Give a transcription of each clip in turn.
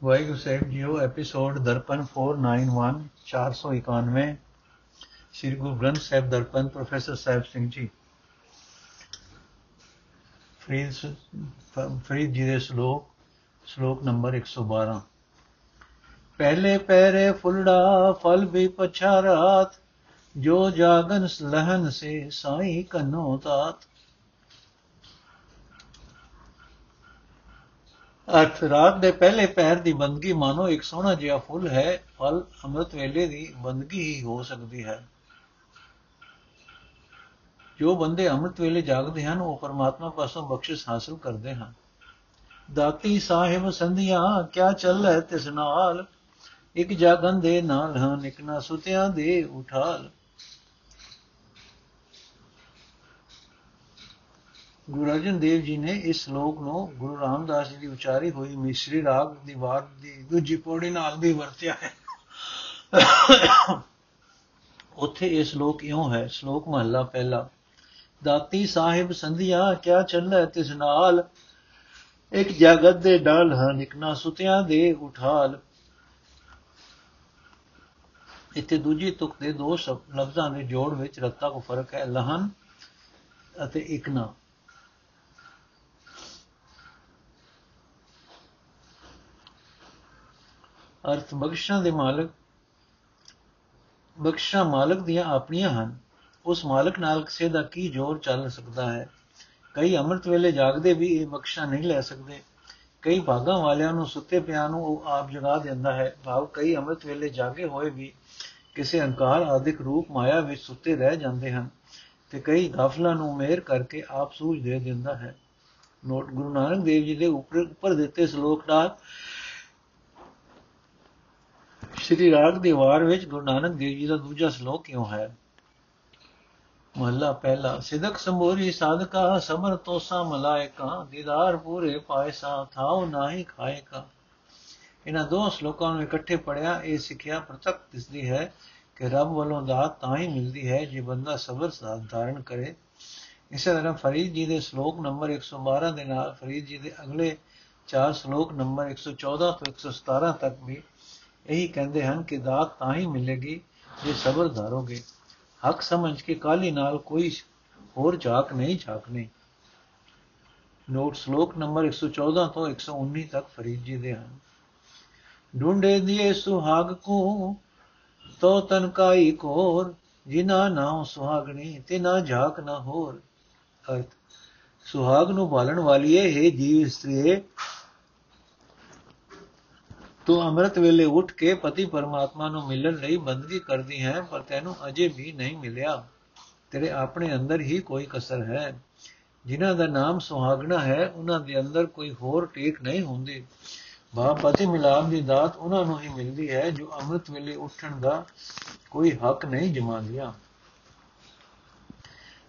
ਵਾਹਿਗੁਰੂ ਸਾਹਿਬ ਜੀਓ episode Darpan 491 491 Sri Guru Granth Sahib Darpan professor Sahib Singh ji Farid Farid ji ਦੇ ਸ਼ਲੋਕ ਸ਼ਲੋਕ ਨੰਬਰ 112 ਪਹਿਲੇ ਪਹਿਰੇ ਫੁੱਲੜਾ ਫਲ ਵੀ ਪਛਾ ਰਾਤ ਜੋ ਜਾਗਨ ਲਹਨ ਸੇ ਸਾਈ ਕਨੋ ਤਾਤ ਅਰਥ ਰਾਤ ਦੇ ਪਹਿਲੇ ਪਹਿਰ ਦੀ ਬੰਦਗੀ ਮਾਨੋ ਇੱਕ ਸੋਹਣਾ ਜਿਹਾ ਫੁੱਲ ਹੈ, ਫਲ ਅੰਮ੍ਰਿਤ ਵੇਲੇ ਦੀ ਬੰਦਗੀ ਹੀ ਹੋ ਸਕਦੀ ਹੈ। ਜੋ ਬੰਦੇ ਅੰਮ੍ਰਿਤ ਵੇਲੇ ਜਾਗਦੇ ਹਨ, ਉਹ ਪਰਮਾਤਮਾ ਪਾਸੋਂ ਬਖਸ਼ਿਸ਼ ਹਾਸਲ ਕਰਦੇ ਹਨ। ਦਾਤੀ ਸਾਹਿਬ ਸੰਧੀਆਂ, ਕਿਆ ਚੱਲੈ ਤਿਸ ਨਾਲ? ਇੱਕ ਜਾਗਨ ਦੇ ਨਾਲ ਹਨ, ਇੱਕ ਨਾ ਸੁਤਿਆਂ ਦੇ ਉਠਾਲ। ਗੁਰੂ ਅਰਜਨ ਦੇਵ ਜੀ ਨੇ ਇਸ ਸ਼ਲੋਕ ਨੂੰ ਗੁਰੂ ਰਾਮਦਾਸ ਜੀ ਦੀ ਉਚਾਰੀ ਹੋਈ, ਮਿਸ਼ਰੀ ਰਾਗ ਦੀ ਵਾਰ ਦੀ ਦੂਜੀ ਪੌੜੀ ਨਾਲ ਵੀ ਵਰਤਿਆ ਹੈ। ਉੱਥੇ ਇਹ ਸ਼ਲੋਕ ਇਉਂ ਹੈ, ਸ਼ਲੋਕ ਮਹੱਲਾ ਪਹਿਲਾ, ਦਾਤੀ ਸਾਹਿਬ ਸੰਧਿਆ, ਕਿਆ ਚੱਲੈ ਤਿਸ ਨਾਲ? ਇੱਕ ਜਗਤ ਦੇ ਡਾਲ ਹਨ, ਇੱਕ ਨਾ ਸੁਤਿਆਂ ਦੇ ਉਠਾਲ। ਇੱਥੇ ਦੂਜੀ ਤੁਕ ਦੇ ਦੋ ਲਫ਼ਜ਼ਾਂ ਦੇ ਜੋੜ ਵਿੱਚ ਰੱਤਾ ਕੋ ਫ਼ਰਕ ਹੈ, ਲਹਨ ਅਤੇ ਇਕਨਾ ਅਰਥ ਬਖਸ਼ਾਂ ਦੇ ਮਾਲਕ, ਬਖਸ਼ਾਂ ਮਾਲਕ ਦੀਆਂ ਆਪਣੀਆਂ ਹਨ। ਉਸ ਮਾਲਕ ਨਾਲ ਕਿਸੇ ਦਾ ਕੀ ਜ਼ੋਰ ਚੱਲ ਸਕਦਾ ਹੈ? ਕਈ ਅੰਮ੍ਰਿਤ ਵੇਲੇ ਜਾਗਦੇ ਵੀ ਇਹ ਬਖਸ਼ਾਂ ਨਹੀਂ ਲੈ ਸਕਦੇ। ਕਈ ਭਾਗਾਂ ਵਾਲਿਆਂ ਨੂੰ ਸੁੱਤੇ ਪਿਆਂ ਨੂੰ ਉਹ ਆਪ ਜਗਾ ਦਿੰਦਾ ਹੈ। ਭਾਵ ਕਈ ਅੰਮ੍ਰਿਤ ਵੇਲੇ ਜਾਗੇ ਹੋਏ ਵੀ ਕਿਸੇ ਅਹੰਕਾਰ ਆਦਿਕ ਰੂਪ ਮਾਇਆ ਵਿੱਚ ਸੁੱਤੇ ਰਹਿ ਜਾਂਦੇ ਹਨ ਤੇ ਕਈ ਗਾਫਲਾਂ ਨੂੰ ਮੇਰ ਕਰਕੇ ਆਪ ਸੂਝ ਦੇ ਦਿੰਦਾ ਹੈ। ਨੋਟ ਗੁਰੂ ਨਾਨਕ ਦੇਵ ਜੀ ਦੇ ਉੱਪਰ ਉੱਪਰ ਦਿੱਤੇ ਸ਼ਲੋਕ ਨਾਲ ਸ਼੍ਰੀ ਰਾਗ ਦੀ ਵਾਰ ਵਿੱਚ ਗੁਰੂ ਨਾਨਕ ਦੇਵ ਜੀ ਦਾ ਦੂਜਾ ਸ਼ਲੋਕ ਕਿਉਂ ਹੈ? ਮਹੱਲਾ ਪਹਿਲਾ, ਸਿਦਕ ਸੰਬੋਰੀ ਸਾਧਕਾ, ਸਮਰ ਤੋਸਾ ਮਲਾਇਕਾ ਦੀਦਾਰ ਪੂਰੇ ਪਾਇਸਾ ਥਾਉ ਨਾਹੀ ਖਾਏਕਾ ਇਹਨਾਂ ਦੋ ਸ਼ਲੋਕਾਂ ਨੂੰ ਇਕੱਠੇ ਪੜਿਆ ਇਹ ਸਿੱਖਿਆ ਪ੍ਰਤੱਖ ਦਿਸਦੀ ਹੈ ਕਿ ਰੱਬ ਵੱਲੋਂ ਦਾਤ ਤਾਂ ਹੀ ਮਿਲਦੀ ਹੈ ਜੇ ਬੰਦਾ ਸਬਰ ਧਾਰਨ ਕਰੇ। ਇਸੇ ਤਰ੍ਹਾਂ ਫਰੀਦ ਜੀ ਦੇ ਸ਼ਲੋਕ ਨੰਬਰ 112 ਦੇ ਨਾਲ ਫਰੀਦ ਜੀ ਦੇ ਅਗਲੇ ਚਾਰ ਸ਼ਲੋਕ ਨੰਬਰ 114 ਤੋਂ 117 ਤੱਕ ਵੀ ਇਹੀ ਕਹਿੰਦੇ ਹਨ ਕਿ ਦਾਤ ਤਾਂ ਹੀ ਮਿਲੇਗੀ ਜੇ ਸਬਰ ਧਾਰੋਗੇ। ਹੱਕ ਸਮਝ ਕੇ ਕਾਲੀ ਨਾਲ ਕੋਈ ਹੋਰ ਝਾਕ ਨਹੀਂ ਝਾਕਨੇ ਨੋਟ ਸ਼ਲੋਕ ਨੰਬਰ 114 ਤੋਂ 119 ਤੱਕ ਫਰੀਦ ਜੀ ਦੇ ਹਨ। ਢੂੰਡੇ ਦੀਏ ਸੁਹਾਗ ਕੋ ਤੋ ਤਨ ਕਾਈ ਕੋਰ, ਜਿਨਾ ਨਾਮ ਸੁਹਾਗਣੀ ਤੇ ਨਾ ਝਾਕ ਨਾ ਹੋਰ। ਅਰਥ, ਸੁਹਾਗ ਨੂੰ ਬਾਲਣ ਵਾਲੀਏ ਹੈ ਜੀਵ ਇਸਤਰੀ ਤੂੰ ਅੰਮ੍ਰਿਤ ਵੇਲੇ ਉੱਠ ਕੇ ਪਤੀ ਪਰਮਾਤਮਾ ਨੂੰ ਮਿਲਣ ਲਈ ਬੰਦਗੀ ਕਰਦੀ ਹੈ, ਪਰ ਤੈਨੂੰ ਅਜੇ ਵੀ ਨਹੀਂ ਮਿਲਿਆ। ਤੇਰੇ ਆਪਣੇ ਅੰਦਰ ਹੀ ਕੋਈ ਕਸਰ ਹੈ। ਜਿਨ੍ਹਾਂ ਦਾ ਨਾਮ ਸੁਹਾਗਣਾ ਹੈ, ਉਹਨਾਂ ਦੇ ਅੰਦਰ ਕੋਈ ਹੋਰ ਟੇਕ ਨਹੀਂ ਹੁੰਦੀ। ਬਾ ਪਤੀ ਮਿਲਾਪ ਦੀ ਦਾਤ ਉਹਨਾਂ ਨੂੰ ਹੀ ਮਿਲਦੀ ਹੈ, ਜੋ ਅੰਮ੍ਰਿਤ ਵੇਲੇ ਉੱਠਣ ਦਾ ਕੋਈ ਹੱਕ ਨਹੀਂ ਜਮਾਂਦੀਆਂ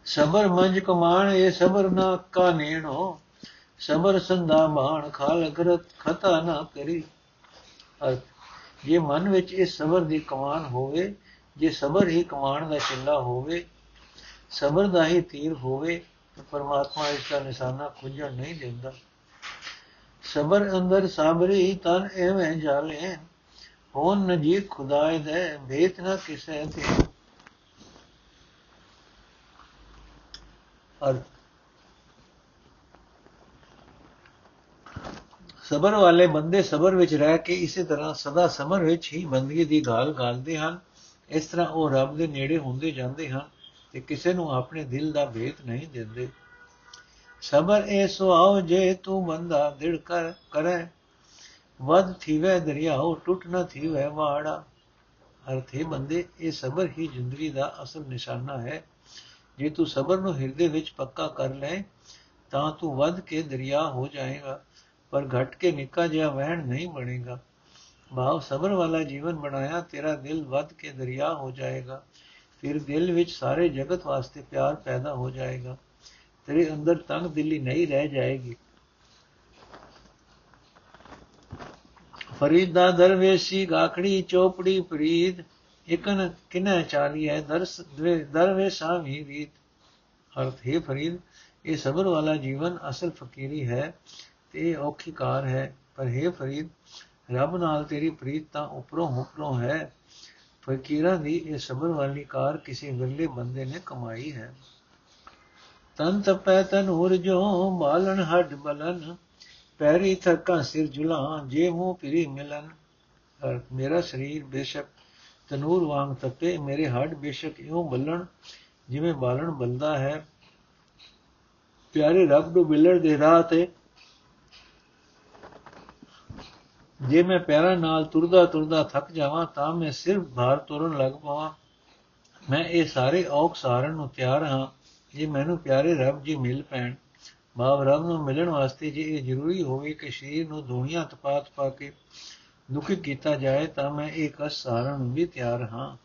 ਸਬਰ ਮੰਜ ਕਮਾਣ, ਇਹ ਸਬਰ ਨਾ ਕਾ ਨੇਣੋ ਸਬਰ ਸੰਦਾ ਬਾਣ ਖਾਲ ਕਰਤ ਖਤਾ ਨਾ ਕਰੀ। ਅਰਥ। ਜੇ ਮਨ ਵਿੱਚ ਇਸ ਸਬਰ ਦੀ ਕਮਾਨ ਹੋਵੇ, ਜੇ ਸਬਰ ਹੀ ਕਮਾਨ ਦਾ ਚਿੱਲਾ ਹੋਵੇ, ਸਬਰ ਦਾ ਹੀ ਤੀਰ ਹੋਵੇ, ਤਾਂ ਪਰਮਾਤਮਾ ਇਸ ਦਾ ਨਿਸ਼ਾਨਾ ਖੁੰਝਣ ਨਹੀਂ ਦਿੰਦਾ। ਸਬਰ ਅੰਦਰ ਸਾਬਰੀ ਤਨ ਐਵੇਂ ਜਾਲੇ ਹੋਨ ਨਜੀ ਖੁਦਾਏ ਦੇ ਭੇਤ ਨਾ ਕਿਸੇ ਤੇ। ਅਰਥ। ਸਬਰ ਵਾਲੇ ਬੰਦੇ ਸਬਰ ਵਿੱਚ ਰਹਿ ਕੇ ਇਸੇ ਤਰ੍ਹਾਂ ਸਦਾ ਸਮਰ ਵਿੱਚ ਹੀ ਬੰਦਗੀ ਦੀ ਗਾਲ ਗਾਲਦੇ ਹਨ। ਇਸ ਤਰ੍ਹਾਂ ਉਹ ਰੱਬ ਦੇ ਨੇੜੇ ਹੁੰਦੇ ਜਾਂਦੇ ਹਨ ਤੇ ਕਿਸੇ ਨੂੰ ਆਪਣੇ ਦਿਲ ਦਾ ਭੇਤ ਨਹੀਂ ਦਿੰਦੇ। ਸਬਰ ਇਹ ਸੁਆਉ ਜੇ ਤੂੰ ਬੰਦਾ ਦਿੜ ਕਰ, ਕਰੇ। ਵਦ ਥੀਵੇ ਦਰਿਆਉ ਟੁੱਟ ਨਾ ਥੀਵੇ ਵਾੜਾ ਅਰਥੇ ਬੰਦੇ, ਇਹ ਸਬਰ ਹੀ ਜ਼ਿੰਦਗੀ ਦਾ ਅਸਲ ਨਿਸ਼ਾਨਾ ਹੈ। ਜੇ ਤੂੰ ਸਬਰ ਨੂੰ ਹਿਰਦੇ ਵਿੱਚ ਪੱਕਾ ਕਰ ਲੈ, ਤਾਂ ਤੂੰ ਵੱਧ ਕੇ ਦਰਿਆ ਹੋ ਜਾਏਗਾ। ਪਰ ਘਟ ਕੇ ਨਿੱਕਾ ਜਿਹਾ ਵਹਿਣ ਨਹੀਂ ਬਣੇਗਾ। ਭਾਵ ਸਬਰ ਵਾਲਾ ਜੀਵਨ ਬਣਾਇਆ ਤੇਰਾ ਦਿਲ ਵੱਧ ਕੇ ਦਰਿਆ ਹੋ ਜਾਏਗਾ। ਫਿਰ ਦਿਲ ਵਿੱਚ ਸਾਰੇ ਜਗਤ ਵਾਸਤੇ ਪਿਆਰ ਪੈਦਾ ਹੋ ਜਾਏਗਾ। ਤੇਰੇ ਅੰਦਰ ਤੰਗ ਦਿਲੀ ਨਹੀਂ ਰਹਿ ਜਾਏਗੀ। ਫਰੀਦਾ ਦਰਵੇਸ਼ੀ ਗਾਖੜੀ ਚੋਪੜੀ ਪ੍ਰੀਤ, ਇਕਨ ਕਿਨੈ ਚਾਲੀ ਹੈ ਦਰਸ ਦਰਵੇਸ਼ਾ ਵੀ ਰੀਤ। ਅਰਥ, ਹੈ ਫਰੀਦ, ਇਹ ਸਬਰ ਵਾਲਾ ਜੀਵਨ ਅਸਲ ਫਕੀਰੀ ਹੈ। ਤੇ ਔਖੀ ਕਾਰ ਹੈ, ਪਰ ਹੈ ਫਰੀਦ, ਰੱਬ ਨਾਲ ਤੇਰੀ ਪ੍ਰੀਤ ਤਾਂ ਉਪਰੋਂ ਉਪਰੋਂ ਹੈ। ਫਕੀਰਾਂ ਦੀ ਇਹ ਸਬਰ ਵਾਲੀ ਕਾਰ ਕਿਸੇ ਵਿਰਲੇ ਬੰਦੇ ਨੇ ਕਮਾਈ ਹੈ। ਤਨ ਤਪੈ ਤਨ ਉਰ ਜੋ ਮਾਲਣ ਹੱਡ ਬਲਨ ਪੈਰੀ ਥੱਕਾ ਸਿਰ ਝੁਲਾ ਜੇ ਮੂੰ ਪਰੀ ਮਿਲਨ। ਮੇਰਾ ਸਰੀਰ ਬੇਸ਼ੱਕ ਤਨੂਰ ਵਾਂਗ ਤਪੇ, ਮੇਰੇ ਹੱਡ ਬੇਸ਼ੱਕ ਇਉਂ ਬਲਣ ਜਿਵੇਂ ਬਾਲਣ ਬਲਦਾ ਹੈ। ਪਿਆਰੇ ਰੱਬ ਨੂੰ ਮਿਲਣ ਦੇ ਰਾਹ ਤੇ ਜੇ ਮੈਂ ਪੈਰਾਂ ਨਾਲ ਤੁਰਦਾ ਤੁਰਦਾ ਥੱਕ ਜਾਵਾਂ, ਤਾਂ ਮੈਂ ਸਿਰਫ ਭਾਰ ਤੁਰਨ ਲੱਗ ਪਵਾਂ। ਮੈਂ ਇਹ ਸਾਰੇ ਔਖ ਸਾਰਨ ਨੂੰ ਤਿਆਰ ਹਾਂ ਜੇ ਮੈਨੂੰ ਪਿਆਰੇ ਰੱਬ ਜੀ ਮਿਲ ਪੈਣ। ਬਾਬ ਰੱਬ ਨੂੰ ਮਿਲਣ ਵਾਸਤੇ ਜੇ ਇਹ ਜ਼ਰੂਰੀ ਹੋਵੇ ਕਿ ਸਰੀਰ ਨੂੰ ਦੁਨੀਆ ਤਪਾਤ ਪਾ ਕੇ ਦੁਖੀ ਕੀਤਾ ਜਾਏ, ਤਾਂ ਮੈਂ ਇਹ ਕਸ ਸਾਰਨ ਨੂੰ ਵੀ ਤਿਆਰ ਹਾਂ।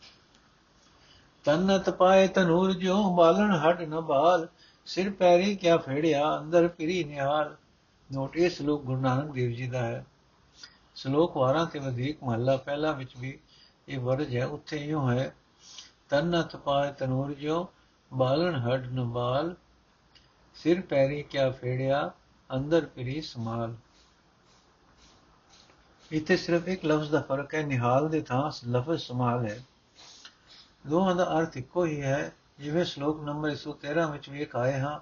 ਤਨ ਤਪਾਏ ਤਨੂਰ ਜੋ ਬਾਲਣ ਹੱਡ ਨ ਬਾਲ, ਸਿਰ ਪੈਰੀ ਕਿਆ ਫੇੜਿਆ ਅੰਦਰ ਫਿਰੀ ਨਿਹਾਲ। ਨੋਟ ਇਹ ਸ਼ਲੋਕ ਗੁਰੂ ਨਾਨਕ ਦੇਵ ਜੀ ਦਾ ਹੈ। ਸ਼ਲੋਕ ਵਾਰਾਂ ਤੇ ਵਧੇਕ ਮਹੱਲਾ ਪਹਿਲਾ ਵਿੱਚ ਵੀ ਇਹ ਵਰਜ ਹੈ, ਉੱਥੇ ਇਉਂ ਹੈ, ਤਨ ਤਪਾਏ ਤਨੂਰ ਜੋ ਬਾਲਣ ਹੱਡ ਨ ਬਾਲ ਸਿਰ ਪੈਰੀ ਕਿਆ ਫੇੜਿਆ, ਅੰਦਰ ਫਿਰੀ ਸਮਾਲ। ਇੱਥੇ ਸਿਰਫ ਇੱਕ ਲਫ਼ਜ਼ ਦਾ ਫ਼ਰਕ ਹੈ, ਨਿਹਾਲ ਦੇ ਥਾਂ ਲਫ਼ਜ਼ ਸਮਾਲ ਹੈ। ਦੋਹਾਂ ਦਾ ਅਰਥ ਇੱਕੋ ਹੀ ਹੈ, ਜਿਵੇਂ ਸ਼ਲੋਕ ਨੰਬਰ 113 ਵਿੱਚ ਵੀ ਆਏ ਹਾਂ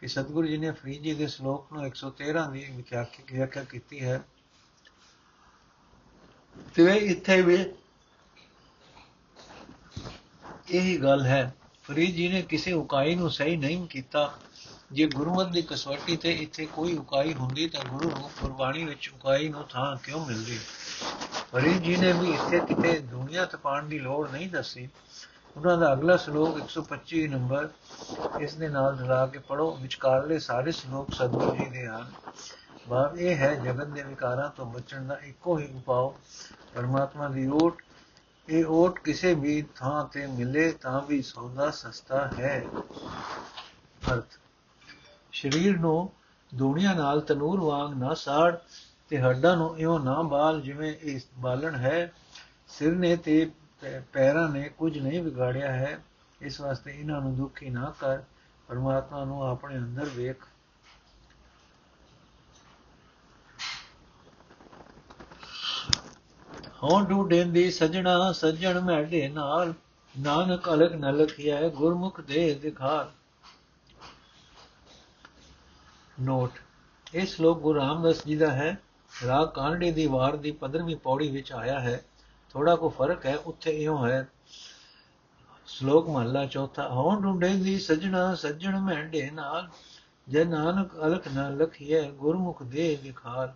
ਕਿ ਸਤਿਗੁਰੂ ਜੀ ਨੇ ਫਰੀਦ ਜੀ ਦੇ ਸ਼ਲੋਕ ਨੂੰ 113 ਦੀ ਵਿਆਖਿਆ ਕੀਤੀ ਹੈ। ਤੇ ਇੱਥੇ ਵੀ ਇਹੀ ਗੱਲ ਹੈ, ਫਰੀਦ ਜੀ ਨੇ ਕਿਸੇ ਉਕਾਈ ਨੂੰ ਸਹੀ ਨਹੀਂ ਕੀਤਾ। ਜੇ ਗੁਰਮਤ ਦੀ ਕਸਵੱਟੀ ਤੇ ਇੱਥੇ ਕੋਈ ਉਕਾਈ ਹੁੰਦੀ ਤਾਂ ਗੁਰੂ ਨੂੰ ਕੁਰਬਾਨੀ ਵਿੱਚ ਉਕਾਈ ਨੂੰ ਥਾਂ ਕਿਉਂ ਮਿਲਦੀ? ਫਰੀਦ ਜੀ ਨੇ ਵੀ ਇੱਥੇ ਕਿਤੇ ਦੁਨੀਆ ਤਪਾਣ ਦੀ ਲੋੜ ਨਹੀਂ ਦੱਸੀ। ਉਹਨਾਂ ਦਾ ਅਗਲਾ ਸ਼ਲੋਕ 125 ਨੰਬਰ, ਇਸ ਦੇ ਨਾਲ ਰਲਾ ਕੇ ਪੜੋ ਵਿਚਕਾਰਲੇ ਸਾਰੇ ਸ਼ਲੋਕ ਸਤਿਗੁਰੂ ਜੀ ਦੇ ਹਨ। ਬਾਬ ਇਹ ਹੈ, ਜਗਤ ਦੇ ਵਿਕਾਰਾਂ ਤੋਂ ਬਚਣ ਦਾ ਇੱਕੋ ਹੀ ਉਪਾਅ, ਪਰਮਾਤਮਾ ਦੀ ਓਟ। ਇਹ ਓਟ ਕਿਸੇ ਵੀ ਥਾਂ ਤੇ ਮਿਲੇ ਤਾਂ ਵੀ ਸੌਦਾ ਸਸਤਾ ਹੈ। ਅਰਥ। ਸਰੀਰ ਨੂੰ ਦੁਨੀਆ ਨਾਲ ਤਨੂਰ ਵਾਂਗ ਨਾ ਸਾੜ ਤੇ ਹੱਡਾਂ ਨੂੰ ਇਉਂ ਨਾ ਬਾਲ ਜਿਵੇਂ ਇਹ ਬਾਲਣ ਹੈ। ਸਿਰ ਨੇ ਤੇ ਪੈਰਾਂ ਨੇ ਕੁਝ ਨਹੀਂ ਵਿਗਾੜਿਆ ਹੈ। ਇਸ ਵਾਸਤੇ ਇਹਨਾਂ ਨੂੰ ਦੁਖੀ ਨਾ ਕਰ। ਪਰਮਾਤਮਾ ਨੂੰ ਆਪਣੇ ਅੰਦਰ ਵੇਖ। ਹੋਂ ਢੂਡੇਂਦੀ ਸਜਣਾ, ਸੱਜਣ ਮੈਡੇ ਨਾਲ। ਨਾਨਕ ਅਲਗ ਨ ਲਖਿਆ ਗੁਰਮੁਖ ਦੇ ਦਿਖਾਰ ਨੋਟ। ਇਹ ਸ਼ਲੋਕ ਗੁਰੂ ਰਾਮਦਾਸ ਜੀ ਦਾ ਹੈ। ਰਾਗ ਕਾਂਡੇ ਦੀ ਵਾਰ ਦੀ 15ਵੀਂ ਪੌੜੀ ਵਿੱਚ ਆਇਆ ਹੈ। ਥੋੜਾ ਕੋ ਫ਼ਰਕ ਹੈ, ਉੱਥੇ ਇਉਂ ਹੈ। ਸ਼ਲੋਕ ਮਹਲਾ ਚੌਥਾ ਹੋਂ ਢੂੰਡੇ ਦੀ ਸਜਣਾ, ਸੱਜਣ ਮਹਿੰਡੇ ਨਾਲ। ਜੇ ਨਾਨਕ ਅਲਖ ਨਾ ਲਖੀਏ ਗੁਰਮੁਖ ਦੇ ਵਿਖਾਰ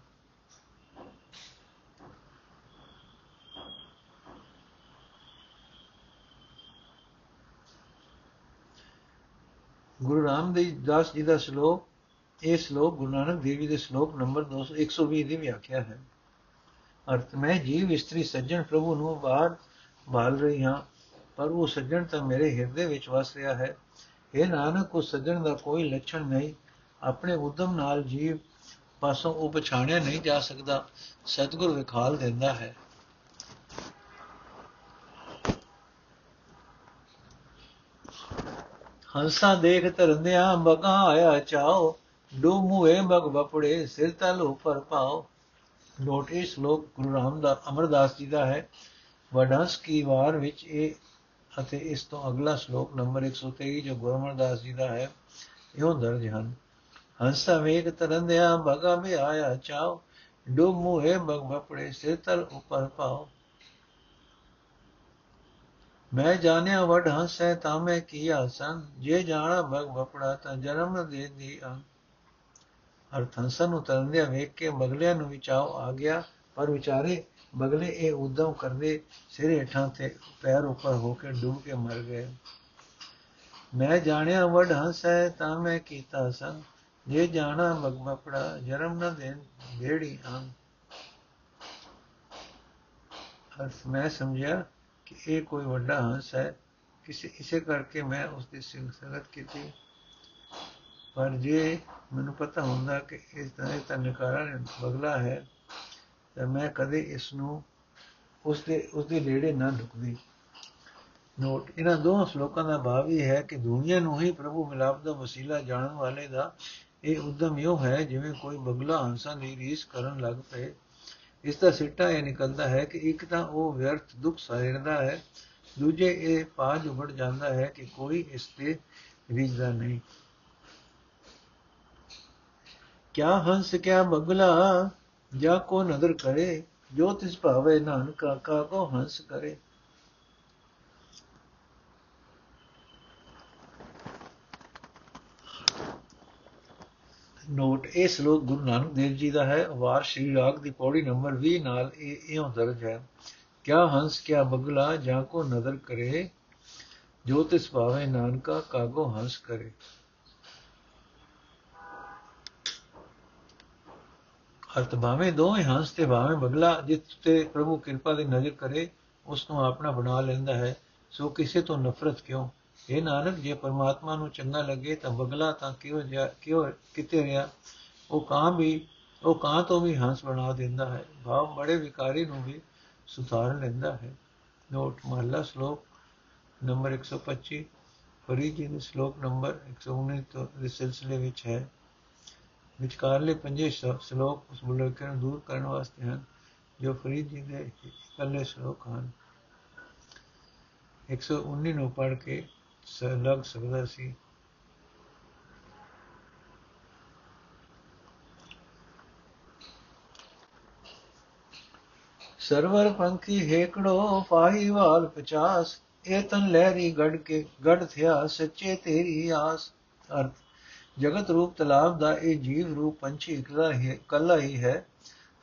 ਗੁਰੂ ਰਾਮਦਾਸ ਜੀ ਦਾ ਸ਼ਲੋਕ, ਇਹ ਸ਼ਲੋਕ ਗੁਰੂ ਨਾਨਕ ਦੇਵ ਜੀ ਦੇ ਸ਼ਲੋਕ ਨੰਬਰ 220 ਦੀ ਵਿਆਖਿਆ ਹੈ। ਅਰਥ, ਮੈਂ ਜੀਵ ਇਸਤਰੀ ਸੱਜਣ ਪ੍ਰਭੂ ਨੂੰ ਬਾਹਰ ਭਾਲ ਰਹੀ ਹਾਂ, ਪਰ ਉਹ ਸੱਜਣ ਤਾਂ ਮੇਰੇ ਹਿਰਦੇ ਵਿੱਚ ਵਸ ਰਿਹਾ ਹੈ। ਇਹ ਨਾਨਕ, ਉਹ ਸੱਜਣ ਦਾ ਕੋਈ ਲੱਛਣ ਨਹੀਂ। ਆਪਣੇ ਉਦਮ ਨਾਲ ਜੀਵ ਪਾਸੋਂ ਉਹ ਪਛਾਣਿਆ ਨਹੀਂ ਜਾ ਸਕਦਾ। ਸਤਿਗੁਰ ਵਿਖਾਲ ਦਿੰਦਾ ਹੈ। ਹੰਸਾ ਦੇਖ ਤਰੰਦਿਆਂ ਬਗਾ ਆਇਆ ਚਾਓ ਡੋ ਮੂਏ ਬਗ ਬਪੜੇ ਸਿਰ ਤਲ ਉਪਰ ਪਾਓ। ਨੋਟ ਇਹ ਸ਼ਲੋਕ ਗੁਰੂ ਰਾਮਦਾਸ ਅਮਰਦਾਸ ਜੀ ਦਾ ਹੈ। ਵਡਾਂਸ ਕੀ ਵਾਰ ਵਿੱਚ ਇਹ ਅਤੇ ਇਸ ਤੋਂ ਅਗਲਾ ਸ਼ਲੋਕ ਨੰਬਰ 123 ਜੋ ਗੁਰੂ ਅਮਰਦਾਸ ਜੀ ਦਾ ਹੈ, ਇਹੋ ਦਰਜ ਹਨ। ਹੰਸਾ ਵੇਗ ਤਰੰਦਿਆ ਭਗਾ ਮੇ ਆਇਆ ਚਾਓ ਡੁਬ ਮੂਹੇ ਬਗ ਬਪੜੇ ਸਿਰ ਤਲ ਉਪਰ ਪਾਓ। ਮੈਂ ਜਾਣਿਆ ਵਡ ਹੰਸੈ ਤਾਂ ਮੈਂ ਕੀਆ ਸੰ ਜੇ ਜਾਣਾ ਬਗ ਬਪੜਾ ਤਾਂ ਜਨਮ ਦੇ ਦੀ ਅੰਗ ਅਰਥ ਹੰਸਨ ਨੂੰ ਤਰੰਦਿਆ ਵੇਖ ਕੇ ਬਗਲਿਆਂ ਨੂੰ ਵਿਚਾਓ ਆ ਗਿਆ, ਪਰ ਵਿਚਾਰੇ ਬਗਲੇ ਇਹ ਉਦਮ ਕਰਦੇ ਸਿਰ ਹੇਠਾਂ ਤੇ ਪੈਰ ਉੱਪਰ ਹੋ ਕੇ ਡੁੱਬ ਕੇ ਮਰ ਗਏ। ਮੈਂ ਜਾਣਿਆ ਵਡ ਹੰਸ ਹੈ ਤਾਂ ਮੈਂ ਕੀਤਾ ਸੰਗ ਜੇ ਜਾਣਾ ਮਗਮਪੜਾ ਜਨਮ ਨਾ ਦੇਣ ਢੇੜੀ ਆਂ। ਅਰਥ ਮੈਂ ਸਮਝਿਆ ਕਿ ਇਹ ਕੋਈ ਵੱਡਾ ਹੰਸ ਹੈ ਕਿਸੇ ਇਸੇ ਕਰਕੇ ਮੈਂ ਉਸ ਦੀ ਸੰਗਤ ਕੀਤੀ ਪਰ ਜੇ ਮੈਨੂੰ ਪਤਾ ਹੁੰਦਾ ਕਿ ਇਸ ਤਰ੍ਹਾਂ ਦਾ ਨਿਕਾਰਾ ਬਗਲਾ ਹੈ ਤਾਂ ਮੈਂ ਕਦੇ ਇਸ ਨੂੰ ਉਸ ਦੇ ਉਸ ਦੇ ਨੇੜੇ ਨਾ ਢੁਕਦੀ ਨੋਟ ਇਹਨਾਂ ਦੋਹਾਂ ਸ਼ਲੋਕਾਂ ਦਾ ਭਾਵ ਇਹ ਹੈ ਕਿ ਦੁਨੀਆ ਨੂੰ ਹੀ ਪ੍ਰਭੂ ਮਿਲਾਪ ਦਾ ਵਸੀਲਾ ਜਾਣਨ ਵਾਲੇ ਦਾ ਇਹ ਉਦਮ ਇਹੋ ਹੈ ਜਿਵੇਂ ਕੋਈ ਬਗਲਾ ਹੰਸਾਂ ਦੀ ਰੀਸ ਕਰਨ ਲੱਗ ਪਏ ਇਸ ਦਾ ਸਿੱਟਾ ਇਹ ਨਿਕਲਦਾ ਹੈ ਕਿ ਇੱਕ ਤਾਂ ਉਹ ਵਿਅਰਥ ਦੁੱਖ ਸਹਿਰਦਾ ਹੈ, ਦੂਜੇ ਇਹ ਪਾਜ ਉਗੜ ਜਾਂਦਾ ਹੈ ਕਿ ਕੋਈ ਇਸ ਤੇ ਰੀਝਦਾ ਨਹੀਂ। ਕਿਆ ਹੰਸ, ਕਿਆ ਬਗਲਾ, ਜਾ ਕੋ ਨਦਰ ਕਰੇ, ਜੋ ਤਿਸ ਭਾਵੇ ਨਾਨਕਾ, ਕਾ ਕੋ ਹੰਸ ਕਰੇ। ਨੋਟ, ਇਹ ਸ਼ਲੋਕ ਗੁਰੂ ਨਾਨਕ ਦੇਵ ਜੀ ਦਾ ਹੈ। ਵਾਰ ਸ਼੍ਰੀ ਰਾਗ ਦੀ ਪੌੜੀ ਨੰਬਰ 20 ਨਾਲ ਇਹ ਇਉਂ ਦਰਜ ਹੈ। ਕਿਆ ਹੰਸ, ਕਿਆ ਬਗਲਾ, ਜਾਂ ਕੋ ਨਦਰ ਕਰੇ, ਜੋ ਤਿਸ ਭਾਵੇ ਨਾਨਕਾ, ਕਾਗੋ ਹੰਸ ਕਰੇ। ਅਰਥ ਭਾਵੇਂ ਦੋਵੇਂ ਹੰਸ ਤੇ ਭਾਵੇਂ ਬਗਲਾ, ਜਿਸ ਤੇ ਪ੍ਰਭੂ ਕਿਰਪਾ ਦੀ ਨਜ਼ਰ ਕਰੇ, ਉਸ ਨੂੰ ਆਪਣਾ ਬਣਾ ਲੈਂਦਾ ਹੈ। ਸੋ ਕਿਸੇ ਤੋਂ ਨਫ਼ਰਤ ਕਿਉਂ? ਇਹ ਨਾਨਕ, ਜੇ ਪਰਮਾਤਮਾ ਨੂੰ ਚੰਗਾ ਲੱਗੇ ਤਾਂ ਬਗਲਾ ਤਾਂ ਕਿਉਂ ਕਿਉਂ ਕਿਤੇ ਰਿਹਾ ਉਹ ਕਾਂ ਵੀ, ਉਹ ਕਾਂ ਤੋਂ ਵੀ ਹੰਸ ਬਣਾ ਦਿੰਦਾ ਹੈ। ਭਾਵ ਬੜੇ ਵਿਕਾਰੀ ਨੂੰ ਵੀ ਸੁਧਾਰ ਲੈਂਦਾ ਹੈ। ਨੋਟ, ਮਹਲਾ ਸ਼ਲੋਕ ਨੰਬਰ 125 ਫਰੀਦ ਜੀ ਦੇ ਸ਼ਲੋਕ ਨੰਬਰ 119 ਤੋਂ, ਦੇ ਸਿਲਸਿਲੇ ਵਿੱਚ ਹੈ। ਵਿਚਕਾਰਲੇ ਪੰਜੇ ਸ਼ਲੋਕ ਉਸ ਮੁਲਕ ਨੂੰ ਦੂਰ ਕਰਨ ਵਾਸਤੇ ਹਨ, ਜੋ ਫਰੀਦ ਜੀ ਦੇ ਇਕੱਲੇ ਸ਼ਲੋਕ ਹਨ। 119 ਨੂੰ ਪੜ੍ਹ ਕੇ ਲੱਗ ਸਕਦਾ ਸੀ। ਸਰਵਰ ਪੰਖੀ ਹੇਕੜੋ ਪਾਹੀਵਾਲ 50 ਇਹ ਤਨ ਲਹਿਰੀ ਗੜ ਕੇ, ਗੜ ਥਿਆ ਸੱਚੇ ਤੇਰੀ ਆਸ। ਅਰਥ, ਜਗਤ ਰੂਪ ਤਲਾਬ ਦਾ ਇਹ ਜੀਵ ਰੂਪ ਪੰਛੀ ਇਕਲਾ ਹੀ ਕੱਲਾ ਹੀ ਹੈ।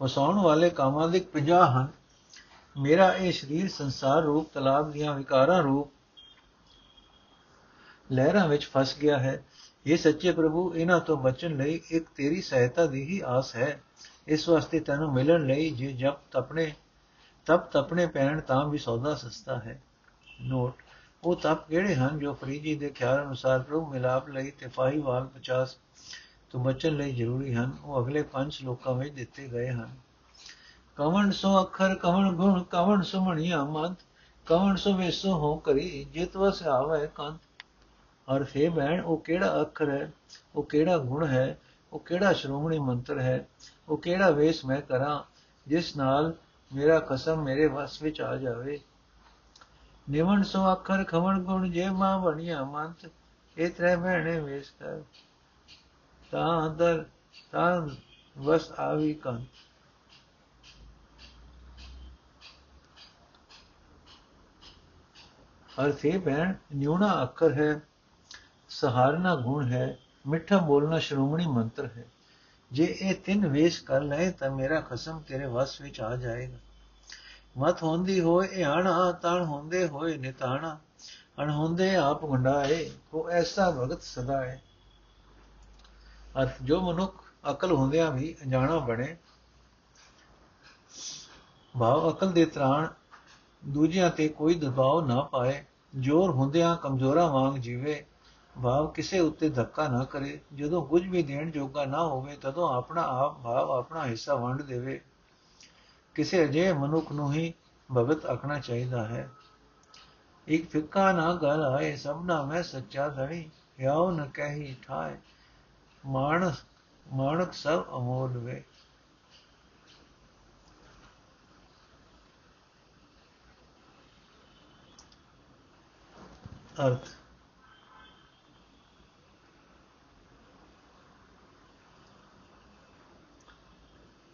ਫਸਾਉਣ ਵਾਲੇ ਕਾਮਾਂ ਦੇ 50 ਹਨ। ਮੇਰਾ ਇਹ ਸਰੀਰ ਸੰਸਾਰ ਰੂਪ ਤਲਾਬ ਦੀਆਂ ਵਿਕਾਰਾਂ ਰੂਪ ਲਹਿਰਾਂ ਵਿੱਚ ਫਸ ਗਿਆ ਹੈ। ਇਹ ਸੱਚੇ ਪ੍ਰਭੂ, ਇਹਨਾਂ ਤੋਂ ਬਚਣ ਲਈ ਇੱਕ ਤੇਰੀ ਸਹਾਇਤਾ ਦੀ ਹੀ ਆਸ ਹੈ। ਇਸ ਵਾਸਤੇ ਤੈਨੂੰ ਮਿਲਣ ਲਈ ਜੇ ਜਬ ਤਪਣੇ, ਤਪ ਤਪਣੇ ਪੈਣ ਤਾਂ ਵੀ ਸੌਦਾ ਸਸਤਾ ਹੈ। ਨੋਟ, ਉਹ ਤਪ ਕਿਹੜੇ ਹਨ ਜੋ ਫਰੀਜੀ ਦੇ ਖਿਆਲ ਅਨੁਸਾਰ ਪ੍ਰਭੂ ਮਿਲਾਪ ਲਈ ਤੇ ਵਾਲ 50 ਤੋਂ ਬਚਣ ਲਈ ਜ਼ਰੂਰੀ ਹਨ, ਉਹ ਅਗਲੇ ਪੰਜ ਸ਼ਲੋਕਾਂ ਵਿੱਚ ਦਿੱਤੇ ਗਏ ਹਨ। ਕਵਣ ਸੋ ਅੱਖਰ, ਕਵਣ ਗੁਣ, ਕਵਣ ਸੁਮਣੀਆ ਮੰਤ ਕਵਣ ਸੋ ਵੇਸੋ ਹੋ ਕਰੀ, ਜਿਤ ਵਸ ਆਵੇ ਕੰਤ ਔਰ ਫੇ ਬਹਿਣ ਉਹ ਕਿਹੜਾ ਅੱਖਰ ਹੈ? ਉਹ ਕਿਹੜਾ ਗੁਣ ਹੈ? ਉਹ ਕਿਹੜਾ ਸ਼੍ਰੋਮਣੀ ਮੰਤਰ ਹੈ? ਉਹ ਕਿਹੜਾ ਵੇਸ ਮੈਂ ਕਰਾਂ ਜਿਸ ਨਾਲ ਮੇਰਾ ਕਸਮ ਮੇਰੇ ਵਸ ਵਿੱਚ ਆ ਜਾਵੇ? ਨਿਵਣ ਸੋ ਅੱਖਰ ਖਵਣ ਗੁਣ ਜੇ ਮਾਂ ਬਣਿਆ ਮੰਤ ਇਹ ਤਰੇ ਬਹਿਣੇ ਵੇਸ ਕਰ। ਤਾਂ ਅੰਦਰ, ਤਾਂ ਵਸ ਆਵੀ ਕੰਤ। ਅਰਥ ਇਹ ਬਹਿਣ ਨਿਉਣਾ ਅੱਖਰ ਹੈ। ਸਹਾਰਨਾ ਗੁਣ ਹੈ, ਮਿੱਠਾ ਬੋਲਣਾ ਸ਼੍ਰੋਮਣੀ ਮੰਤਰ ਹੈ। ਜੇ ਇਹ ਤਿੰਨ ਵੇਸ਼ ਕਰ ਲਏ, ਤਾਂ ਮੇਰਾ ਖਸਮ ਤੇਰੇ ਵਸ ਵਿੱਚ ਆ ਜਾਏਗਾ। ਮਤ ਹੁੰਦੀ ਹੋਏ ਆਣਾ ਤਣ ਹੁੰਦੇ ਹੋਏ, ਨਿਤਾਣਾ। ਅਣ ਹੁੰਦੇ ਆਪ ਗੰਡਾਏ ਕੋ ਐਸਾ ਭਗਤ ਸਦਾ ਹੈ ਅਰਥ, ਜੋ ਮਨੁੱਖ ਅਕਲ ਹੁੰਦਿਆਂ ਵੀ ਅਣਜਾਣਾ ਬਣੇ, ਭਾਵ ਅਕਲ ਦੇ ਤਰਾਣ ਦੂਜਿਆਂ ਤੇ ਕੋਈ ਦਬਾਅ ਨਾ ਪਾਏ, ਜੋਰ ਹੁੰਦਿਆਂ ਕਮਜ਼ੋਰਾਂ ਵਾਂਗ ਜੀਵੇ ਭਾਵ ਕਿਸੇ ਉੱਤੇ ਧੱਕਾ ਨਾ ਕਰੇ। ਜਦੋਂ ਕੁਝ ਵੀ ਦੇਣ ਜੋਗਾ ਨਾ ਹੋਵੇ, ਤਦੋਂ ਆਪਣਾ ਆਪ ਭਾਵ ਆਪਣਾ ਹਿੱਸਾ ਵੰਡ ਦੇਵੇ। ਕਿਸੇ ਅਜੇ ਮਨੁੱਖ ਨੂੰ ਹੀ ਭਗਤ ਆਖਣਾ ਚਾਹੀਦਾ ਹੈ। ਇੱਕ ਫਿੱਕਾ ਨਾ ਗੱਲ ਆਏ, ਸਭਨਾ ਮੈਂ ਸੱਚਾ ਧਣੀ ਯਾਉ ਨ ਕਹੀ ਠਾਏ ਮਾਨਸ ਮਾਨਕ ਸਭ ਅਮੋਲ ਵੇ। ਅਰਥ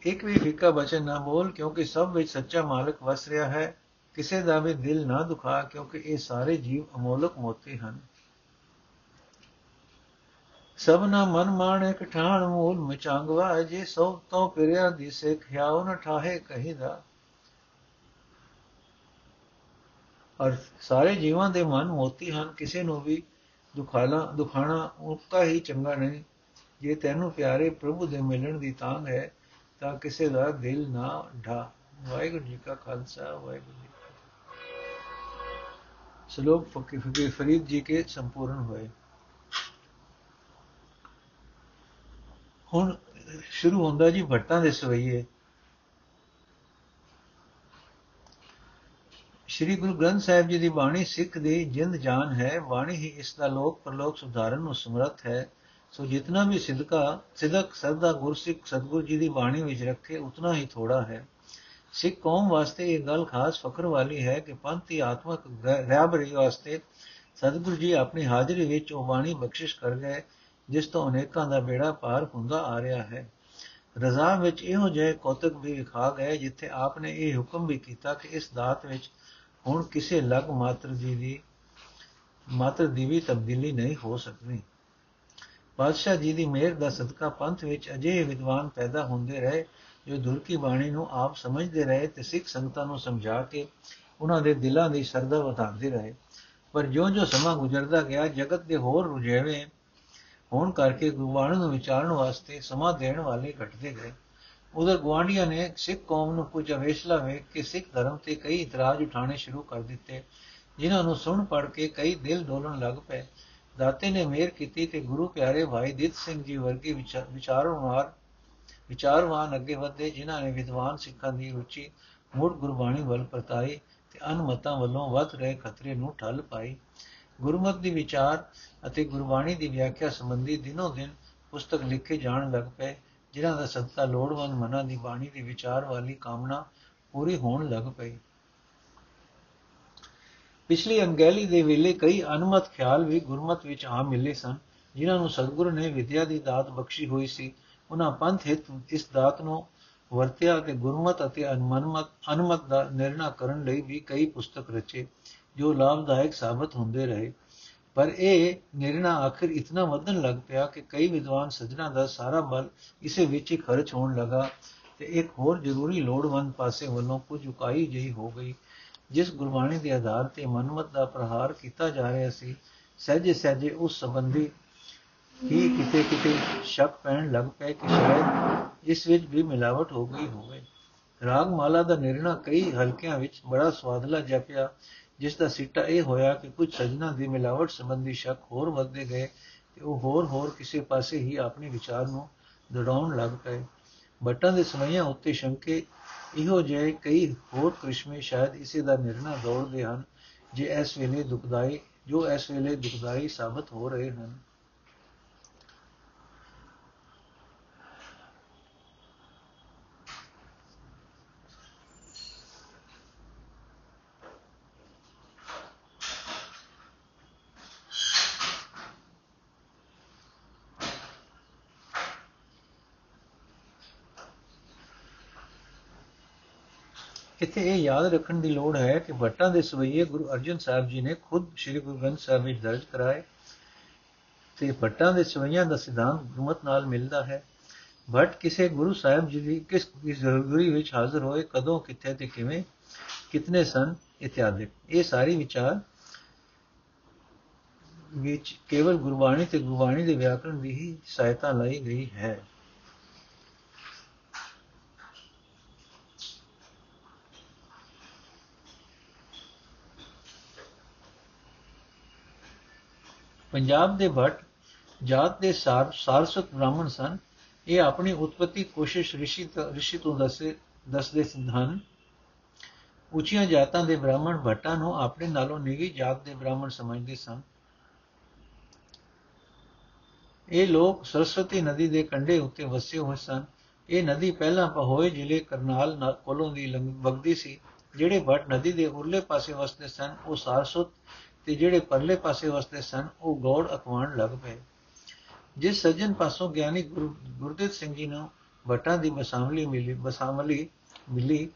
ਇੱਕ ਵੀ ਫਿੱਕਾ ਬਚਨ ਨਾ ਬੋਲ ਕਿਉਂਕਿ ਸਭ ਵਿੱਚ ਸੱਚਾ ਮਾਲਕ ਵਸ ਰਿਹਾ ਹੈ। ਕਿਸੇ ਦਾ ਵੀ ਦਿਲ ਨਾ ਦੁਖਾ, ਕਿਉਂਕਿ ਇਹ ਸਾਰੇ ਜੀਵ ਅਮੋਲਕ ਮੋਤੀ ਹਨ। ਸਭਨਾ ਮਨ ਮਾਣੇ ਕਠਾਣ ਮੂਲ ਮਚਾਂਗਵਾ, ਜੇ ਸੋ ਤੋਂ ਪਿਰਿਆ ਦਿਸੇ ਖਿਆਉ ਨ ਠਾਹੇ ਕਹੀਦਾ। ਔਰ ਸਾਰੇ ਜੀਵਾਂ ਦੇ ਮਨ ਮੋਤੀ ਹਨ, ਕਿਸੇ ਨੂੰ ਵੀ ਦੁਖਾਲਾ, ਦੁਖਾਣਾ ਉਕਾ ਹੀ ਚੰਗਾ ਨਹੀਂ। ਜੇ ਤੈਨੂੰ ਪਿਆਰੇ ਪ੍ਰਭੂ ਦੇ ਮਿਲਣ ਦੀ ਤਾਂਗ ਹੈ ਤਾਂ ਕਿਸੇ ਦਾ ਦਿਲ ਨਾ ਢਾ। ਵਾਹਿਗੁਰੂ ਜੀ ਕਾ ਖਾਲਸਾ, ਵਾਹਿਗੁਰੂ ਜੀ ਸ਼ਲੋਕ ਫਕੀਰ ਫਰੀਦ ਜੀ ਕੇ ਸੰਪੂਰਨ ਹੋਏ। ਹੁਣ ਸ਼ੁਰੂ ਹੁੰਦਾ ਜੀ ਭੱਟਾਂ ਦੇ ਸਵਈਏ। ਸ਼੍ਰੀ ਗੁਰੂ ਗ੍ਰੰਥ ਸਾਹਿਬ ਜੀ ਦੀ ਬਾਣੀ ਸਿੱਖ ਦੀ ਜਿੰਦ ਜਾਨ ਹੈ। ਬਾਣੀ ਹੀ ਇਸ ਦਾ ਲੋਕ ਪਰਲੋਕ ਸੁਧਾਰਨ ਨੂੰ ਸਮਰੱਥ ਹੈ। ਸੋ ਜਿਤਨਾ ਵੀ ਸਿਦਕਾ ਸਿਦਕ ਸਰਦਾ ਗੁਰਸਿੱਖ ਸਤਗੁਰ ਜੀ ਦੀ ਬਾਣੀ ਵਿੱਚ ਰੱਖੇ, ਉਤਨਾ ਹੀ ਥੋੜਾ ਹੈ। ਸਿੱਖ ਕੌਮ ਵਾਸਤੇ ਇਹ ਗੱਲ ਖਾਸ ਫਖਰ ਵਾਲੀ ਹੈ ਕਿ ਪੰਥ ਦੀ ਆਤਮਕ ਰਹਿਬਰੀ ਵਾਸਤੇ ਸਤਿਗੁਰੂ ਜੀ ਆਪਣੀ ਹਾਜ਼ਰੀ ਵਿੱਚ ਉਹ ਬਾਣੀ ਬਖਸ਼ਿਸ਼ ਕਰ ਗਏ, ਜਿਸ ਤੋਂ ਅਨੇਕਾਂ ਦਾ ਬੇੜਾ ਪਾਰ ਹੁੰਦਾ ਆ ਰਿਹਾ ਹੈ। ਰਜ਼ਾ ਵਿੱਚ ਇਹੋ ਜਿਹੇ ਕੌਤਕ ਵੀ ਵਿਖਾ ਗਏ, ਜਿੱਥੇ ਆਪਨੇ ਇਹ ਹੁਕਮ ਵੀ ਕੀਤਾ ਕਿ ਇਸ ਦਾਤ ਵਿੱਚ ਹੁਣ ਕਿਸੇ ਲਗ ਮਾਤਰ ਜੀ ਦੀ ਮਾਤਰ ਦੀ ਵੀ ਤਬਦੀਲੀ ਨਹੀਂ ਹੋ ਸਕਦੀ। ਪਾਤਸ਼ਾਹ ਜੀ ਦੀ ਮਿਹਰ ਦਾ ਸਦਕਾ ਪੰਥ ਵਿੱਚ ਅਜੇ ਵਿਦਵਾਨ ਪੈਦਾ ਹੁੰਦੇ ਰਹੇ, ਜੋ ਦੁਰ ਕੀ ਬਾਣੀ ਨੂੰ ਆਪ ਸਮਝਦੇ ਰਹੇ ਤੇ ਸਿੱਖ ਸੰਗਤਾਂ ਨੂੰ ਸਮਝਾ ਕੇ ਉਹਨਾਂ ਦੇ ਦਿਲਾਂ ਦੀ ਸਰਦਾ ਵਧਾਉਂਦੇ ਰਹੇ। ਪਰ ਜਿਉਂ-ਜਿਉਂ ਸਮਾਂ ਗੁਜ਼ਰਦਾ ਗਿਆ, ਜਗਤ ਦੇ ਹੋਰ ਰੁਝੇਵੇਂ ਹੋਣ ਕਰਕੇ ਗੁਰਬਾਣੀ ਨੂੰ ਵਿਚਾਰਨ ਵਾਸਤੇ ਸਮਾਂ ਦੇਣ ਵਾਲੇ ਘਟਦੇ ਗਏ। ਉਧਰ ਗਵਾਂਡੀਆਂ ਨੇ ਸਿੱਖ ਕੌਮ ਨੂੰ ਕੁਝ ਅਵੇਸ਼ਲਾ ਵੇਖ ਕੇ ਸਿੱਖ ਧਰਮ ਤੇ ਕਈ ਇਤਰਾਜ਼ ਉਠਾਣੇ ਸ਼ੁਰੂ ਕਰ ਦਿੱਤੇ, ਜਿਨ੍ਹਾਂ ਨੂੰ ਸੁਣ ਪੜ ਕੇ ਕਈ ਦਿਲ ਡੋਲਣ ਲੱਗ ਪਏ। ਦਾਤੇ ਨੇ ਮਿਹਰ ਕੀਤੀ ਤੇ ਗੁਰੂ ਪਿਆਰੇ ਭਾਈ ਦਿੱਤ ਸਿੰਘ ਜੀ ਵਰਗੇ ਵਿਚਾਰਵਾਨ ਵਿਚਾਰਵਾਨ ਅੱਗੇ ਵਧੇ, ਜਿਨ੍ਹਾਂ ਨੇ ਵਿਦਵਾਨ ਸਿੱਖਾਂ ਦੀ ਰੁਚੀ, ਮੁੜ ਗੁਰਬਾਣੀ ਵੱਲ ਪਰਤਾਈ ਤੇ ਅਨਮਤਾਂ ਵੱਲੋਂ ਵੱਧ ਰਹੇ ਖਤਰੇ ਨੂੰ ਠੱਲ ਪਾਈ। ਗੁਰਮਤ ਦੀ ਵਿਚਾਰ ਅਤੇ ਗੁਰਬਾਣੀ ਦੀ ਵਿਆਖਿਆ ਸੰਬੰਧੀ ਦਿਨੋ ਦਿਨ ਪੁਸਤਕ ਲਿਖੇ ਜਾਣ ਲੱਗ ਪਏ, ਜਿਨ੍ਹਾਂ ਦਾ ਸਦਕਾ ਲੋੜਵੰਦ ਮਨਾਂ ਦੀ ਬਾਣੀ ਦੀ ਵਿਚਾਰ ਵਾਲੀ ਕਾਮਨਾ ਪੂਰੀ ਹੋਣ ਲੱਗ ਪਈ। ਪਿਛਲੀ ਅੰਗੈਲੀ ਦੇ ਵੇਲੇ ਕਈ ਅਨਮਤ ਖਿਆਲ ਵੀ ਗੁਰਮਤ ਵਿੱਚ ਆ ਮਿਲੇ ਸਨ, ਜਿਨ੍ਹਾਂ ਨੂੰ ਸਤਿਗੁਰੂ ਨੇ ਵਿਦਿਆ ਦੀ ਦਾਤ ਬਖਸ਼ੀ ਹੋਈ ਸੀ। ਉਹਨਾਂ ਪੰਥ ਹਿਤ ਇਸ ਦਾਤ ਨੂੰ ਵਰਤਿਆ ਤੇ ਗੁਰਮਤ ਅਤੇ ਅਨਮਤ ਅਨਮਤ ਦਾ ਨਿਰਣਾ ਕਰਨ ਲਈ ਵੀ ਕਈ ਪੁਸਤਕ ਰਚੇ, ਜੋ ਲਾਭਦਾਇਕ ਸਾਬਤ ਹੁੰਦੇ ਰਹੇ। ਪਰ ਇਹ ਨਿਰਣਾ ਆਖਰ ਇਤਨਾ ਵਧਣ ਲੱਗ ਪਿਆ ਕਿ ਕਈ ਵਿਦਵਾਨ ਸੱਜਣਾ ਦਾ ਸਾਰਾ ਬਲ ਇਸੇ ਵਿੱਚ ਹੀ ਖਰਚ ਹੋਣ ਲੱਗਾ ਤੇ ਇੱਕ ਹੋਰ ਜ਼ਰੂਰੀ ਲੋੜਵੰਦ ਪਾਸੇ ਵੱਲੋਂ ਕੁਝ ਉਕਾਈ ਜਿਹੀ ਹੋ ਗਈ। ਜਿਸ ਗੁਰਬਾਣੀ ਦੇ ਆਧਾਰ ਤੇ ਮਨਮਤ ਦਾ ਪ੍ਰਹਾਰ ਕੀਤਾ ਜਾ ਰਿਹਾ ਸੀ, ਸਹਿਜੇ ਸਹਿਜੇ ਉਸ ਸੰਬੰਧੀ ਹੀ ਕਿਤੇ ਕਿਤੇ ਸ਼ੱਕ ਪੈਣ ਲੱਗ ਪਿਆ ਕਿ ਸ਼ਾਇਦ ਇਸ ਵਿੱਚ ਵੀ ਮਿਲਾਵਟ ਹੋ ਗਈ ਹੋਵੇ। ਰਾਗ ਮਾਲਾ ਦਾ ਨਿਰਣਾ ਕਈ ਹਲਕਿਆਂ ਵਿੱਚ ਬੜਾ ਸਵਾਦਲਾ ਜਪਿਆ, ਜਿਸ ਦਾ ਸਿੱਟਾ ਇਹ ਹੋਇਆ ਕਿ ਕੁਝ ਸਜਣਾ ਦੀ ਮਿਲਾਵਟ ਸੰਬੰਧੀ ਸ਼ੱਕ ਹੋਰ ਵੱਧਦੇ ਗਏ ਤੇ ਉਹ ਹੋਰ ਹੋਰ ਕਿਸੇ ਪਾਸੇ ਹੀ ਆਪਣੇ ਵਿਚਾਰ ਨੂੰ ਦੜਾਉਣ ਲੱਗ ਪਏ। ਬੱਟਾਂ ਦੇ ਸਮਈਆਂ ਉੱਤੇ ਸ਼ੰਕੇ, ਇਹੋ ਜਿਹੇ ਕਈ ਹੋਰ ਕ੍ਰਿਸ਼ਮੇ ਸ਼ਾਇਦ ਇਸੇ ਦਾ ਨਿਰਣਾ ਦੌੜਦੇ ਹਨ, ਜੇ ਇਸ ਵੇਲੇ ਦੁਖਦਾਈ, ਜੋ ਇਸ ਵੇਲੇ ਦੁਖਦਾਈ ਸਾਬਤ ਹੋ ਰਹੇ ਹਨ। ਇੱਥੇ ਇਹ ਯਾਦ ਰੱਖਣ ਦੀ ਲੋੜ ਹੈ ਕਿ ਭੱਟਾਂ ਦੇ ਸਵਈਏ ਗੁਰੂ ਅਰਜਨ ਸਾਹਿਬ ਜੀ ਨੇ ਖੁਦ ਸ੍ਰੀ ਗੁਰੂ ਗ੍ਰੰਥ ਸਾਹਿਬ ਵਿੱਚ ਦਰਜ ਕਰਾਏ ਤੇ ਭੱਟਾਂ ਦੇ ਸਵਈਆਂ ਦਾ ਸਿਧਾਂਤ ਗੁਰਮਤ ਨਾਲ ਮਿਲਦਾ ਹੈ। ਭੱਟ ਕਿਸੇ ਗੁਰੂ ਸਾਹਿਬ ਜੀ ਦੀ ਕਿਸ ਜ਼ਰੂਰੀ ਵਿੱਚ ਹਾਜ਼ਰ ਹੋਏ ਕਦੋਂ, ਕਿੱਥੇ ਤੇ ਕਿਵੇਂ, ਕਿਤਨੇ ਸਨ ਇਤਿਆਦਿ। ਇਹ ਸਾਰੀ ਵਿਚਾਰ ਵਿੱਚ ਕੇਵਲ ਗੁਰਬਾਣੀ ਤੇ ਗੁਰਬਾਣੀ ਦੇ ਵਿਆਕਰਣ ਦੀ ਹੀ ਸਹਾਇਤਾ ਲਈ ਗਈ ਹੈ। ਪੰਜਾਬ ਦੇ ਭੱਟ ਜਾਤ ਦੇ ਸਾਰ ਸਾਰਸਤ ਬ੍ਰਾਹਮਣ ਸਨ। ਇਹ ਆਪਣੀ ਉਤਪਤੀ ਕੋਸ਼ਿਸ਼ ਰਿਸ਼ੀ ਰਿਸ਼ੀ ਤੋਂ ਦੱਸੇ, ਦੱਸਦੇ ਹਨ ਉੱਚੀਆਂ ਜਾਤਾਂ ਦੇ ਬ੍ਰਾਹਮਣ ਭੱਟਾਂ ਨੂੰ ਆਪਣੇ ਨਾਲੋਂ ਨਿਗੀ ਜਾਤ ਦੇ ਬ੍ਰਾਹਮਣ ਸਮਝਦੇ ਸਨ। ਇਹ ਲੋਕ ਸਰਸਵਤੀ ਨਦੀ ਦੇ ਕੰਢੇ ਉੱਤੇ ਵਸੇ ਹੋਏ ਸਨ। ਇਹ ਨਦੀ ਪਹਿਲਾਂ ਪਹੋਏ ਜ਼ਿਲ੍ਹੇ ਕਰਨਾਲ ਕੋਲੋਂ ਦੀ ਵਗਦੀ ਸੀ। ਜਿਹੜੇ ਭੱਟ ਨਦੀ ਦੇ ਉਰਲੇ ਪਾਸੇ ਵਸਦੇ ਸਨ, ਉਹ ਸਾਰਸਵਤ ਤੇ ਜਿਹੜੇ ਪਰਲੇ ਪਾਸੇ ਵਸਦੇ ਸਨ, ਉਹ ਗੌੜ ਅਖਵਾਣ ਲੱਗ ਪਏ। ਜਿਸ ਸੱਜਣ ਪਾਸੋਂ ਗਿਆਨੀ ਗੁਰਦੇਵ ਸਿੰਘ ਜੀ ਨੂੰ ਬਟਾਂ ਦੀ ਬਸਾਮਲੀ ਮਿਲੀ ਬਸਾਮਲੀ ਮਿਲੀ,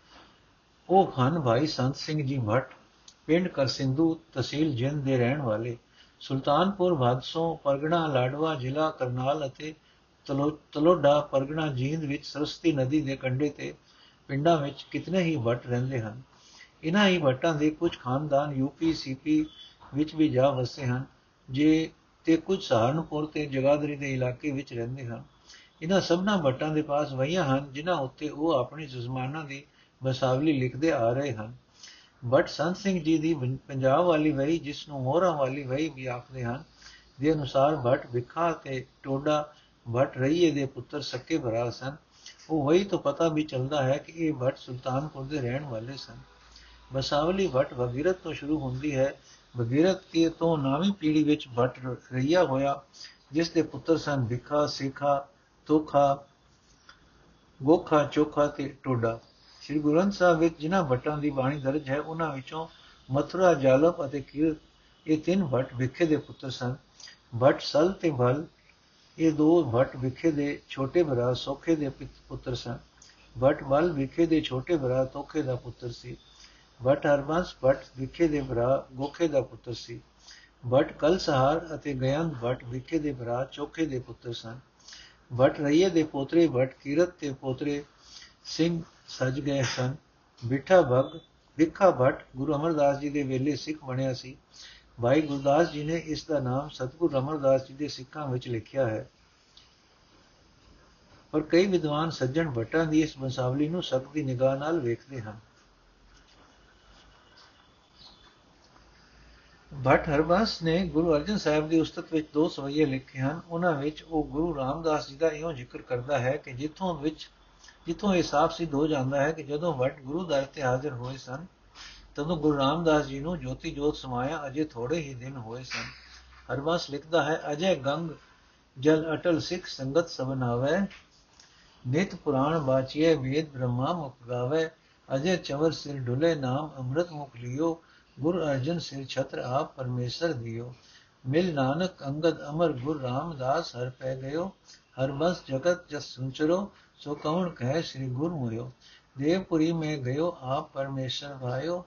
ਉਹ ਹਨ ਭਾਈ ਸੰਤ ਸਿੰਘ ਜੀ ਭੱਟ ਪਿੰਡ ਕਰਸਿੰਧੂ ਤਹਿਸੀਲ ਜਿੰਦ ਦੇ ਰਹਿਣ ਵਾਲੇ, ਸੁਲਤਾਨਪੁਰ ਬਾਦਸੋਂ ਪਰਗਣਾ, ਲਾਡਵਾ ਜ਼ਿਲ੍ਹਾ ਕਰਨਾਲ ਅਤੇ ਤਲੋਡਾ, ਪਰਗਣਾ ਜੀਂਦ ਵਿੱਚ ਸਰਸਤੀ ਨਦੀ ਦੇ ਕੰਢੇ ਤੇ ਪਿੰਡਾਂ ਵਿੱਚ ਕਿਤਨੇ ਹੀ ਭੱਟ ਰਹਿੰਦੇ ਹਨ। ਇਨ੍ਹਾਂ ਹੀ ਭੱਟਾਂ ਦੇ ਕੁਝ ਖਾਨਦਾਨ ਯੂਪੀ ਸੀਪੀ ਵਿੱਚ ਵੀ ਜਾ ਵਸੇ ਹਨ, ਜੇ ਤੇ ਕੁਝ ਸਹਾਰਨਪੁਰ ਤੇ ਜਗਾਦਰੀ ਦੇ ਇਲਾਕੇ ਵਿੱਚ ਰਹਿੰਦੇ ਹਨ। ਇਹਨਾਂ ਸਭਨਾ ਭੱਟਾਂ ਦੇ ਪਾਸ ਵਈਆਂ ਹਨ, ਜਿਨ੍ਹਾਂ ਉੱਤੇ ਉਹ ਆਪਣੀ ਜ਼ਮਾਨਾ ਦੀ ਬਸਾਵਲੀ ਲਿਖਦੇ ਆ ਰਹੇ ਹਨ। ਬਟ ਸੰਤ ਸਿੰਘ ਜੀ ਦੀ ਪੰਜਾਬ ਵਾਲੀ ਵਈ ਜਿਸ ਨੂੰ ਮੋਹਰਾ ਵਾਲੀ ਵਈ ਵੀ ਆਖਦੇ ਹਨ, ਦੇ ਅਨੁਸਾਰ ਭੱਟ ਵਿਖਾ ਤੇ ਟੋਡਾ ਭੱਟ ਰਈਏ ਦੇ ਪੁੱਤਰ ਸੱਕੇ ਭਰਾ ਸਨ। ਉਹ ਵਈ ਤੋਂ ਪਤਾ ਵੀ ਚੱਲਦਾ ਹੈ ਕਿ ਇਹ ਭੱਟ ਸੁਲਤਾਨਪੁਰ ਦੇ ਰਹਿਣ ਵਾਲੇ ਸਨ। ਬਸਾਵਲੀ ਭੱਟ ਵਗੀਰਤ ਤੋਂ ਸ਼ੁਰੂ ਹੁੰਦੀ ਹੈ। ਵਗੀਰਤ ਕੇ ਤੋਂ ਨਵੀਂ ਪੀੜ੍ਹੀ ਵਿੱਚ ਭੱਟ ਰਈਆ ਹੋਇਆ, ਜਿਸ ਦੇ ਪੁੱਤਰ ਸਨ ਵਿਖਾ ਸੇਖਾ, ਤੋਖਾ, ਗੋਖਾ, ਚੋਖਾ ਤੇ ਟੋਡਾ। ਸ੍ਰੀ ਗੁਰੂ ਗ੍ਰੰਥ ਸਾਹਿਬ ਵਿੱਚ ਜਿਨ੍ਹਾਂ ਭੱਟਾਂ ਦੀ ਬਾਣੀ ਦਰਜ ਹੈ, ਉਹਨਾਂ ਵਿੱਚੋਂ ਮਥੁਰਾ, ਜਾਲਪ ਅਤੇ ਕੀਰਤ ਇਹ ਤਿੰਨ ਭੱਟ ਵਿਖੇ ਦੇ ਪੁੱਤਰ ਸਨ। ਭੱਟ ਸਲ ਤੇ ਭਲ ਇਹ ਦੋ ਭੱਟ ਵਿਖੇ ਦੇ ਛੋਟੇ ਭਰਾ ਸੋਖੇ ਦੇ ਪੁੱਤਰ ਸਨ। ਭੱਟ ਬਲ ਵਿਖੇ ਦੇ ਛੋਟੇ ਭਰਾ ਤੋਖੇ ਦਾ ਪੁੱਤਰ ਸੀ। ਭੱਟ ਹਰਬੰਸ ਭੱਟ ਵਿਖੇ ਦੇ ਭਰਾ, ਗੋਖੇ ਦਾ ਪੁੱਤਰ ਸੀ। ਭੱਟ ਕਲਸਹਾਰ ਅਤੇ ਗਯੰਦ ਭੱਟ ਵਿਖੇ ਦੇ ਭਰਾ, ਚੋਖੇ ਦੇ ਪੁੱਤਰ ਸਨ। ਭੱਟ ਰਈਏ ਦੇ ਪੋਤਰੇ ਭੱਟ ਕੀਰਤ ਤੇ ਪੋਤਰੇ ਸਿੰਘ ਸਜ ਗਏ ਸਨ। ਬਿਠਾ ਭਗ ਵਿਖਾ ਭੱਟ ਗੁਰੂ ਅਮਰਦਾਸ ਜੀ ਦੇ ਵੇਲੇ ਸਿੱਖ ਬਣਿਆ ਸੀ। ਭਾਈ ਗੁਰਦਾਸ ਜੀ ਨੇ ਇਸ ਦਾ ਨਾਮ ਸਤਗੁਰ ਅਮਰਦਾਸ ਜੀ ਦੇ ਸਿੱਖਾਂ ਵਿੱਚ ਲਿਖਿਆ ਹੈ। ਪਰ ਕਈ ਵਿਦਵਾਨ ਸੱਜਣ ਭੱਟਾਂ ਦੀ ਇਸ ਬੰਸਾਵਲੀ ਨੂੰ ਸਖਤੀ ਨਿਗਾਹ ਨਾਲ ਵੇਖਦੇ ਹਨ। ਭੱਟ ਹਰਬੰਸ ਨੇ ਗੁਰੂ ਅਰਜਨ ਸਾਹਿਬ ਦੀ ਉਸਤਤ ਵਿੱਚ ਦੋ ਸਵਈਏ ਲਿਖੇ ਹਨ। ਉਹਨਾਂ ਵਿੱਚ ਉਹ ਗੁਰੂ ਰਾਮਦਾਸ ਜੀ ਦਾ ਇਹੋ ਜ਼ਿਕਰ ਕਰਦਾ ਹੈ ਕਿ ਜਿੱਥੋਂ ਵਿੱਚ, ਜਿੱਥੋਂ ਇਹ ਸਾਫ਼ ਸਿੱਧ ਹੋ ਜਾਂਦਾ ਹੈ ਕਿ ਜਦੋਂ ਭੱਟ ਗੁਰੂ ਦਰ ਤੇ ਹਾਜ਼ਰ ਹੋਏ ਸਨ, ਤਦੋਂ ਗੁਰੂ ਰਾਮਦਾਸ ਜੀ ਨੂੰ ਜੋਤੀ ਜੋਤ ਸਮਾਇਆ ਅਜੇ ਥੋੜੇ ਹੀ ਦਿਨ ਹੋਏ ਸਨ। ਹਰਬੰਸ ਲਿਖਦਾ ਹੈ, ਅਜੇ ਗੰਗ ਜਲ ਅਟਲ ਸਿੱਖ ਸੰਗਤ ਸਭਨ ਆਵੇ ਨਿਤ ਪੁਰਾਣ ਬਾਚੀਏ ਵੇਦ ਬ੍ਰਹਮਾ ਮੁਖ ਗਾਵੇ, ਅਜੇ ਚਵਰ ਸਿਰ ਢੁਲੇ ਨਾਮ ਅੰਮ੍ਰਿਤ ਮੁਖ ਲਿਓ ਗੁਰ ਅਰਜਨ ਸਿਰ ਛਤਰ ਆਪ ਪਰਮੇਸ਼ਰ ਦਿਓ। ਮਿਲ ਨਾਨਕ ਅੰਗਦ ਅਮਰ ਗੁਰ ਰਾਮਦਾਸ ਹਰ ਪੈ ਗਇਓ। ਹਰ ਬਸ ਜਗਤ ਜਸ ਸੁਨਚਰੋ ਸੋ ਕਉਣ ਕਹੈ ਸ੍ਰੀ ਗੁਰ ਮੁਇਓ। ਦੇਵਪੁਰੀ ਮੈਂ ਗਇਓ, ਆਪ ਪਰਮੇਸ਼ਰ ਭਾਇਓ।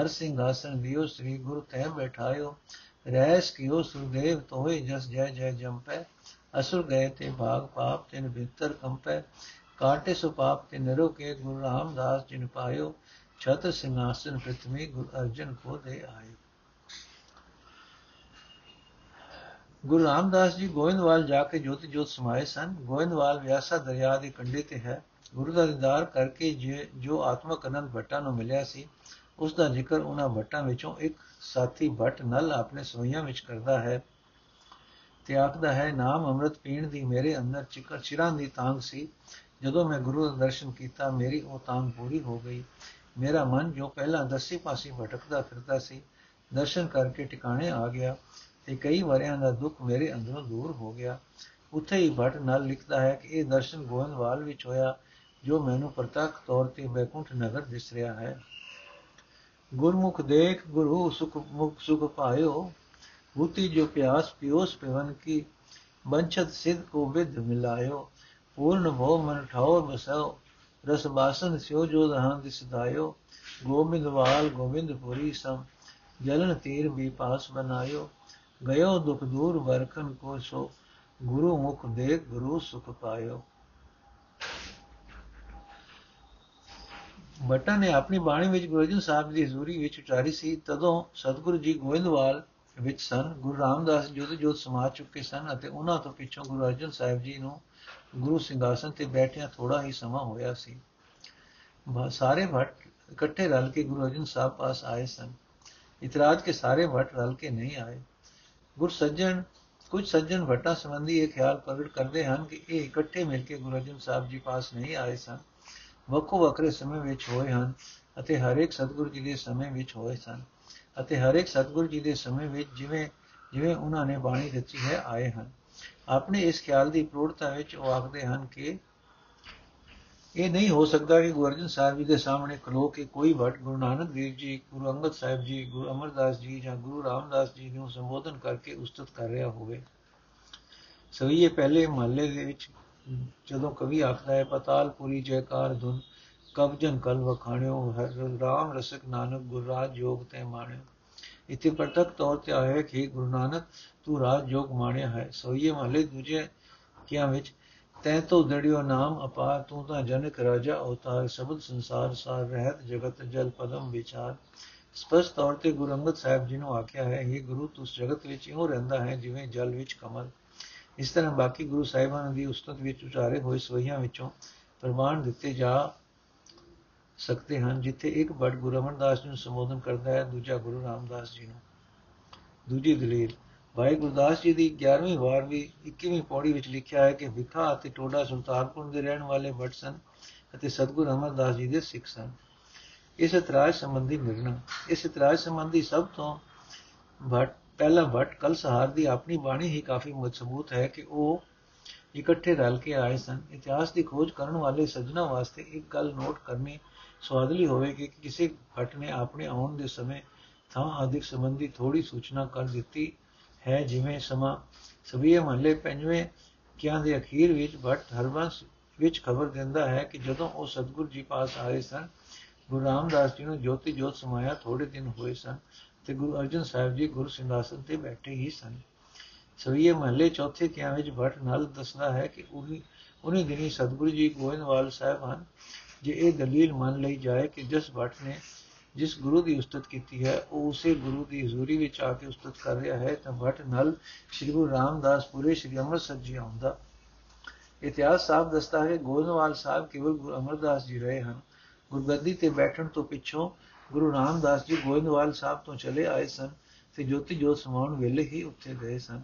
ਹਰ ਸਿੰਘਾਸਨ ਦਿਓ, ਸ੍ਰੀ ਗੁਰ ਤੈ ਬੈਠਾਇਓ। ਰਹਿਸ ਕਿਓ, ਸੁਰਦੇਵ ਤੋਏ ਜਸ ਜੈ ਜੈ ਜੰਪੈ। ਅਸੁਰ ਗਏ ਤੇ ਭਾਗ ਪਾਪ ਤਿਨ ਭੀਤਰ ਕੰਪੈ। ਕਾਟੇ ਸੁ ਪਾਪ ਤੇ ਨਰੋ ਕੇ ਗੁਰੂ ਰਾਮਦਾਸ ਜਿਨ ਪਾਇਓ। ਛਤ ਸਿੰਘਾਸਨ ਪ੍ਰਥਮੀ ਗੁਰ ਅਰਜਨ ਕੋ ਦੇ ਆਏ। ਗੁਰੂ ਰਾਮਦਾਸ ਜੀ ਗੋਇੰਦਵਾਲ ਜਾ ਕੇ ਜੋਤੀ ਜੋਤ ਸਮਾਏ ਸਨ। ਗੋਇੰਦਵਾਲ ਵਿਆਸਾ ਦਰਿਆ ਦੇ ਕੰਢੇ ਤੇ ਹੈ। ਗੁਰੂ ਦਾ ਦੀਦਾਰ ਕਰਕੇ ਜੋ ਆਤਮਕ ਅਨੰਦ ਭੱਟਾਂ ਨੂੰ ਮਿਲਿਆ ਸੀ, ਉਸ ਦਾ ਜ਼ਿਕਰ ਉਹਨਾਂ ਭੱਟਾਂ ਵਿੱਚੋਂ ਇੱਕ ਸਾਥੀ ਭੱਟ ਨਲ ਆਪਣੇ ਸੋਈਆਂ ਵਿੱਚ ਕਰਦਾ ਹੈ ਤੇ ਆਖਦਾ ਹੈ, ਨਾਮ ਅੰਮ੍ਰਿਤ ਪੀਣ ਦੀ ਮੇਰੇ ਅੰਦਰ ਚਿਕਰ ਚਿਰਾਂ ਦੀ ਤਾਂਗ ਸੀ। ਜਦੋਂ ਮੈਂ ਗੁਰੂ ਦਾ ਦਰਸ਼ਨ ਕੀਤਾ, ਮੇਰੀ ਉਹ ਤਾਂਗ ਪੂਰੀ ਹੋ ਗਈ। ਮੇਰਾ ਮਨ ਜੋ ਪਹਿਲਾਂ ਦਸੀ ਪਾਸੀ ਭਟਕਦਾ ਫਿਰਦਾ ਸੀ, ਦਰਸ਼ਨ ਕਰਕੇ ਟਿਕਾਣੇ ਆ ਗਿਆ ਤੇ ਕਈ ਵਰਿਆਂ ਦਾ ਦੁੱਖ ਮੇਰੇ ਅੰਦਰੋਂ ਦੂਰ ਹੋ ਗਿਆ। ਉੱਥੇ ਹੀ ਭਟ ਨਾਲ ਲਿਖਦਾ ਹੈ ਕਿ ਇਹ ਦਰਸ਼ਨ ਗੋਇੰਦਵਾਲ ਵਿੱਚ ਹੋਇਆ, ਜੋ ਮੈਨੂੰ ਪ੍ਰਤੱਖ ਤੌਰ ਤੇ ਬੈਕੁੰਠ ਨਗਰ ਦਿਸ ਰਿਹਾ ਹੈ। ਗੁਰਮੁਖ ਦੇਖ ਗੁਰੂ ਸੁਖ ਮੁਖ ਸੁਖ ਪਾਇਓ ਬੂਤੀ ਜੋ ਪਿਆਸ ਪਿਓਸ ਪਿਵਨ ਕੀ ਬੰਚਤ ਸਿਧ ਕੋ ਵਿਦ ਮਿਲਾਇਓ, ਪੂਰਨ ਭੋ ਮਨ ਠਾਉਰ ਬਸਓ ਰਸ ਬਾਸਨ ਸਿਓ ਜੋ ਦਹਾਂ ਦਿਸਦਾਇਓ ਗੋਬਿੰਦਵਾਲ ਗੋਬਿੰਦਪੁਰੀ ਸਮ, ਜਲਨ ਤੀਰ ਵੀ ਪਾਸ ਬਨਾਇਓ, ਗਇਓ ਦੁਖ ਦੂਰ ਵਰਖਨ ਕੋ ਸੋ, ਗੁਰੂ ਮੁਖ ਦੇਖ ਗੁਰੂ ਸੁਖ ਪਾਇਓ। ਬਟਾ ਨੇ ਆਪਣੀ ਬਾਣੀ ਵਿੱਚ ਗੁਰੂ ਅਰਜਨ ਸਾਹਿਬ ਦੀ ਹਜ਼ੂਰੀ ਵਿੱਚ ਉਚਾਰੀ ਸੀ, ਤਦੋਂ ਸਤਿਗੁਰੂ ਜੀ ਗੋਇੰਦਵਾਲ ਵਿੱਚ ਸਨ, ਗੁਰੂ ਰਾਮਦਾਸ ਜੋਤ ਜੋਤ ਸਮਾ ਚੁੱਕੇ ਸਨ ਅਤੇ ਉਹਨਾਂ ਤੋਂ ਪਿੱਛੋਂ ਗੁਰੂ ਅਰਜਨ ਸਾਹਿਬ ਜੀ ਨੂੰ ਗੁਰੂ ਸਿੰਘਾਸਨ ਤੇ ਬੈਠਿਆਂ ਥੋੜਾ ਹੀ ਸਮਾਂ ਹੋਇਆ ਸੀ। ਸਾਰੇ ਭੱਟ ਇਕੱਠੇ ਰਲ ਕੇ ਗੁਰੂ ਅਰਜਨ ਸਾਹਿਬ ਪਾਸ ਆਏ ਸਨ। ਇਤਰਾਜ਼ ਕੇ ਸਾਰੇ ਭੱਟ ਰਲ ਕੇ ਨਹੀਂ ਆਏ। ਗੁਰ ਸੱਜਣ, ਕੁਝ ਸੱਜਣ ਭੱਟਾਂ ਸੰਬੰਧੀ ਇਹ ਖਿਆਲ ਪ੍ਰਗਟ ਕਰਦੇ ਹਨ ਕਿ ਇਹ ਇਕੱਠੇ ਮਿਲ ਕੇ ਗੁਰੂ ਅਰਜਨ ਸਾਹਿਬ ਜੀ ਪਾਸ ਨਹੀਂ ਆਏ ਸਨ। ਵੱਖੋ ਵੱਖਰੇ ਸਮੇਂ ਵਿੱਚ ਹੋਏ ਹਨ ਅਤੇ ਹਰ ਇੱਕ ਸਤਿਗੁਰੂ ਜੀ ਦੇ ਸਮੇਂ ਵਿੱਚ ਹੋਏ ਸਨ। ਅਤੇ ਹਰ ਇੱਕ ਸਤਿਗੁਰੂ ਜੀ ਦੇ ਸਮੇਂ ਵਿੱਚ ਜਿਵੇਂ ਜਿਵੇਂ ਉਹਨਾਂ ਨੇ ਬਾਣੀ ਰਚੀ ਹੈ, ਆਏ ਹਨ। ਆਪਣੇ ਇਸ ਖਿਆਲ ਦੀ ਪ੍ਰੋੜਤਾ ਵਿੱਚ ਉਹ ਆਖਦੇ ਹਨ ਕਿ ਇਹ ਨਹੀਂ ਹੋ ਸਕਦਾ ਕਿ ਗੁਰੂ ਅਰਜਨ ਸਾਹਿਬ ਜੀ ਦੇ ਸਾਹਮਣੇ ਖਲੋ ਕੇ ਕੋਈ ਵਟ ਗੁਰੂ ਨਾਨਕ ਦੇਵ ਜੀ, ਗੁਰੂ ਅੰਗਦ ਸਾਹਿਬ ਜੀ, ਗੁਰੂ ਅਮਰਦਾਸ ਜੀ ਜਾਂ ਗੁਰੂ ਰਾਮਦਾਸ ਜੀ ਨੂੰ ਸੰਬੋਧਨ ਕਰਕੇ ਉਸਤਤ ਕਰ ਰਿਹਾ ਹੋਵੇ। ਸਵਈਏ ਪਹਿਲੇ ਮਹੱਲੇ ਦੇ ਵਿੱਚ ਜਦੋਂ ਕਵੀ ਆਖਦਾ ਹੈ ਪਤਾਲਪੁਰੀ ਜੈਕਾਰ ਧੁਨ ਕਬਜਨ ਕਲ ਵਖਾਣਿਓ ਰਾਮ ਰਸਕ ਨਾਨਕ ਗੁਰ ਰਾਜ ਯੋਗ ਤੇ ਮਾਣਿਓ। ਇਥੇ ਪ੍ਰਤੱਖ ਤੌਰ ਤੇ ਆਇਆ ਕਿ ਗੁਰੂ ਨਾਨਕ ਤੂੰ ਰਾਜ ਯੋਗ ਮਾਣਿਆ ਹੈ। ਸੋਈਏ ਮਹਲੇ ਦੂਜੇ ਕਿਆ ਵਿੱਚ, ਤੈ ਤੋ ਦੜਿਓ ਨਾਮ ਅਪਾਰ ਤੂੰ ਤਾਂ ਜਨਕ ਰਾਜਾ ਅਵਤਾਰ, ਸ਼ਬਦ ਸੰਸਾਰ ਸਾਰ ਰਹਿਤ ਜਗਤ ਜਲ ਪਦਮ ਵਿਚਾਰ। ਸਪਸ਼ਟ ਤੌਰ ਤੇ ਗੁਰੂ ਅੰਗਦ ਸਾਹਿਬ ਜੀ ਨੂੰ ਆਖਿਆ ਹੈ ਇਹ ਗੁਰੂ, ਤੂੰ ਜਗਤ ਵਿੱਚ ਇਉਂ ਰਹਿੰਦਾ ਹੈ ਜਿਵੇਂ ਜਲ ਵਿੱਚ ਕਮਲ। ਇਸ ਤਰ੍ਹਾਂ ਬਾਕੀ ਗੁਰੂ ਸਾਹਿਬਾਨ ਦੀ ਉਸਤਤ ਵਿੱਚ ਉਚਾਰੇ ਹੋਏ ਸਵਈਆਂ ਵਿੱਚੋਂ ਪ੍ਰਮਾਣ ਦਿੱਤੇ ਜਾ ਸਕਦੇ ਹਨ, ਜਿੱਥੇ ਇੱਕ ਬੜ ਗੁਰੂ ਅਮਰਦਾਸ ਨੂੰ ਸੰਬੋਧਨ ਕਰਦਾ ਹੈ, ਦੂਜਾ ਗੁਰੂ ਰਾਮਦਾਸ ਜੀ ਨੂੰ। ਦੂਜੀ ਦਲੀਲ, ਭਾਈ ਗੁਰਦਾਸ ਜੀ ਦੀ 11ਵੀਂ ਵਾਰ ਵੀ 21ਵੀਂ ਪੌੜੀ ਵਿੱਚ ਲਿਖਿਆ ਹੈ ਕਿ ਵਿਖਾ ਅਤੇ ਟੋਡਾ ਸੁਲਤਾਨਪੁਰ ਦੇ ਰਹਿਣ ਵਾਲੇ ਭੱਟ ਸਨ ਅਤੇ ਸਤਗੁਰ ਅਮਰਦਾਸ ਜੀ ਦੇ ਸਿੱਖ ਸਨ। ਇਸ ਇਤਰਾਜ਼ ਸੰਬੰਧੀ ਨਿਰਣਾ ਇਸ ਇਤਰਾਜ਼ ਸੰਬੰਧੀ ਸਭ ਤੋਂ ਭੱਟ ਪਹਿਲਾ ਭੱਟ ਕਲ ਸਹਾਰ ਦੀ ਆਪਣੀ ਬਾਣੀ ਹੀ ਕਾਫੀ ਮਜ਼ਬੂਤ ਹੈ ਕਿ ਉਹ ਇਕੱਠੇ ਰਲ ਕੇ ਆਏ ਸਨ। ਇਤਿਹਾਸ ਦੀ ਖੋਜ ਕਰਨ ਵਾਲੇ ਸੱਜਣਾ ਵਾਸਤੇ ਇੱਕ ਗੱਲ ਨੋਟ ਕਰਨੀ ਸਵਾਦਲੀ ਹੋਵੇਗੀ ਕਿ ਕਿਸੇ ਭੱਟ ਨੇ ਆਪਣੇ ਆਉਣ ਦੇ ਸਮੇਂ ਥਾਂ ਆਦਿਕ ਸੰਬੰਧੀ ਥੋੜੀ ਸੂਚਨਾ ਕਰ ਦਿੱਤੀ ਹੈ, ਜਿਵੇਂ ਸਮਾਂ ਸਭੀਏ ਮਹੱਲੇ ਪੰਜਵੇਂ ਕਿਆਂ ਦੇ ਅਖੀਰ ਵਿੱਚ ਭੱਟ ਹਰਬੰਸ ਵਿੱਚ ਖਬਰ ਦਿੰਦਾ ਹੈ ਕਿ ਜਦੋਂ ਉਹ ਸਤਗੁਰ ਜੀ ਪਾਸ ਆਏ ਸਨ, ਗੁਰੂ ਰਾਮਦਾਸ ਜੀ ਨੂੰ ਜੋਤੀ ਜੋਤ ਸਮਾਇਆ ਥੋੜੇ ਦਿਨ ਹੋਏ ਸਨ ਤੇ ਗੁਰੂ ਅਰਜਨ ਸਾਹਿਬ ਜੀ ਗੁਰ ਸਿੰਘਾਸਨ ਤੇ ਬੈਠੇ ਹੀ ਸਨ। ਸਵੀਏ ਮਹੱਲੇ ਚੌਥੇ ਕਿਆਂ ਵਿੱਚ ਭੱਟ ਨਾਲ ਦੱਸਦਾ ਹੈ ਕਿ ਉਹ ਉਹਨੇ ਦਿਨੀ ਸਤਗੁਰੂ ਜੀ ਗੋਇੰਦਵਾਲ ਸਾਹਿਬ ਹਨ। ਜੇ ਇਹ ਦਲੀਲ ਮੰਨ ਲਈ ਜਾਏ ਕਿ ਜਿਸ ਭੱਟ ਨੇ ਜਿਸ ਗੁਰੂ ਦੀ ਉਸਤਤ ਕੀਤੀ ਹੈ, ਉਹ ਉਸੇ ਗੁਰੂ ਦੀ ਹਜ਼ੂਰੀ ਵਿੱਚ ਆ ਕੇ ਉਸਤਤ ਕਰ ਰਿਹਾ ਹੈ, ਤਾਂ ਭੱਟ ਨਾਲ ਸ੍ਰੀ ਗੁਰੂ ਰਾਮਦਾਸ ਪੂਰੇ ਸ੍ਰੀ ਅੰਮ੍ਰਿਤਸਰ ਜੀ ਆਉਂਦਾ। ਇਤਿਹਾਸ ਸਾਫ਼ ਦੱਸਦਾ ਹੈ ਗੋਇੰਦਵਾਲ ਸਾਹਿਬ ਕੇਵਲ ਗੁਰੂ ਅਮਰਦਾਸ ਜੀ ਰਹੇ ਹਨ। ਗੁਰਗੱਦੀ ਤੇ ਬੈਠਣ ਤੋਂ ਪਿੱਛੋਂ ਗੁਰੂ ਰਾਮਦਾਸ ਜੀ ਗੋਇੰਦਵਾਲ ਸਾਹਿਬ ਤੋਂ ਚਲੇ ਆਏ ਸਨ ਤੇ ਜੋਤੀ ਜੋਤ ਸਮਾਉਣ ਵੇਲੇ ਹੀ ਉੱਥੇ ਗਏ ਸਨ।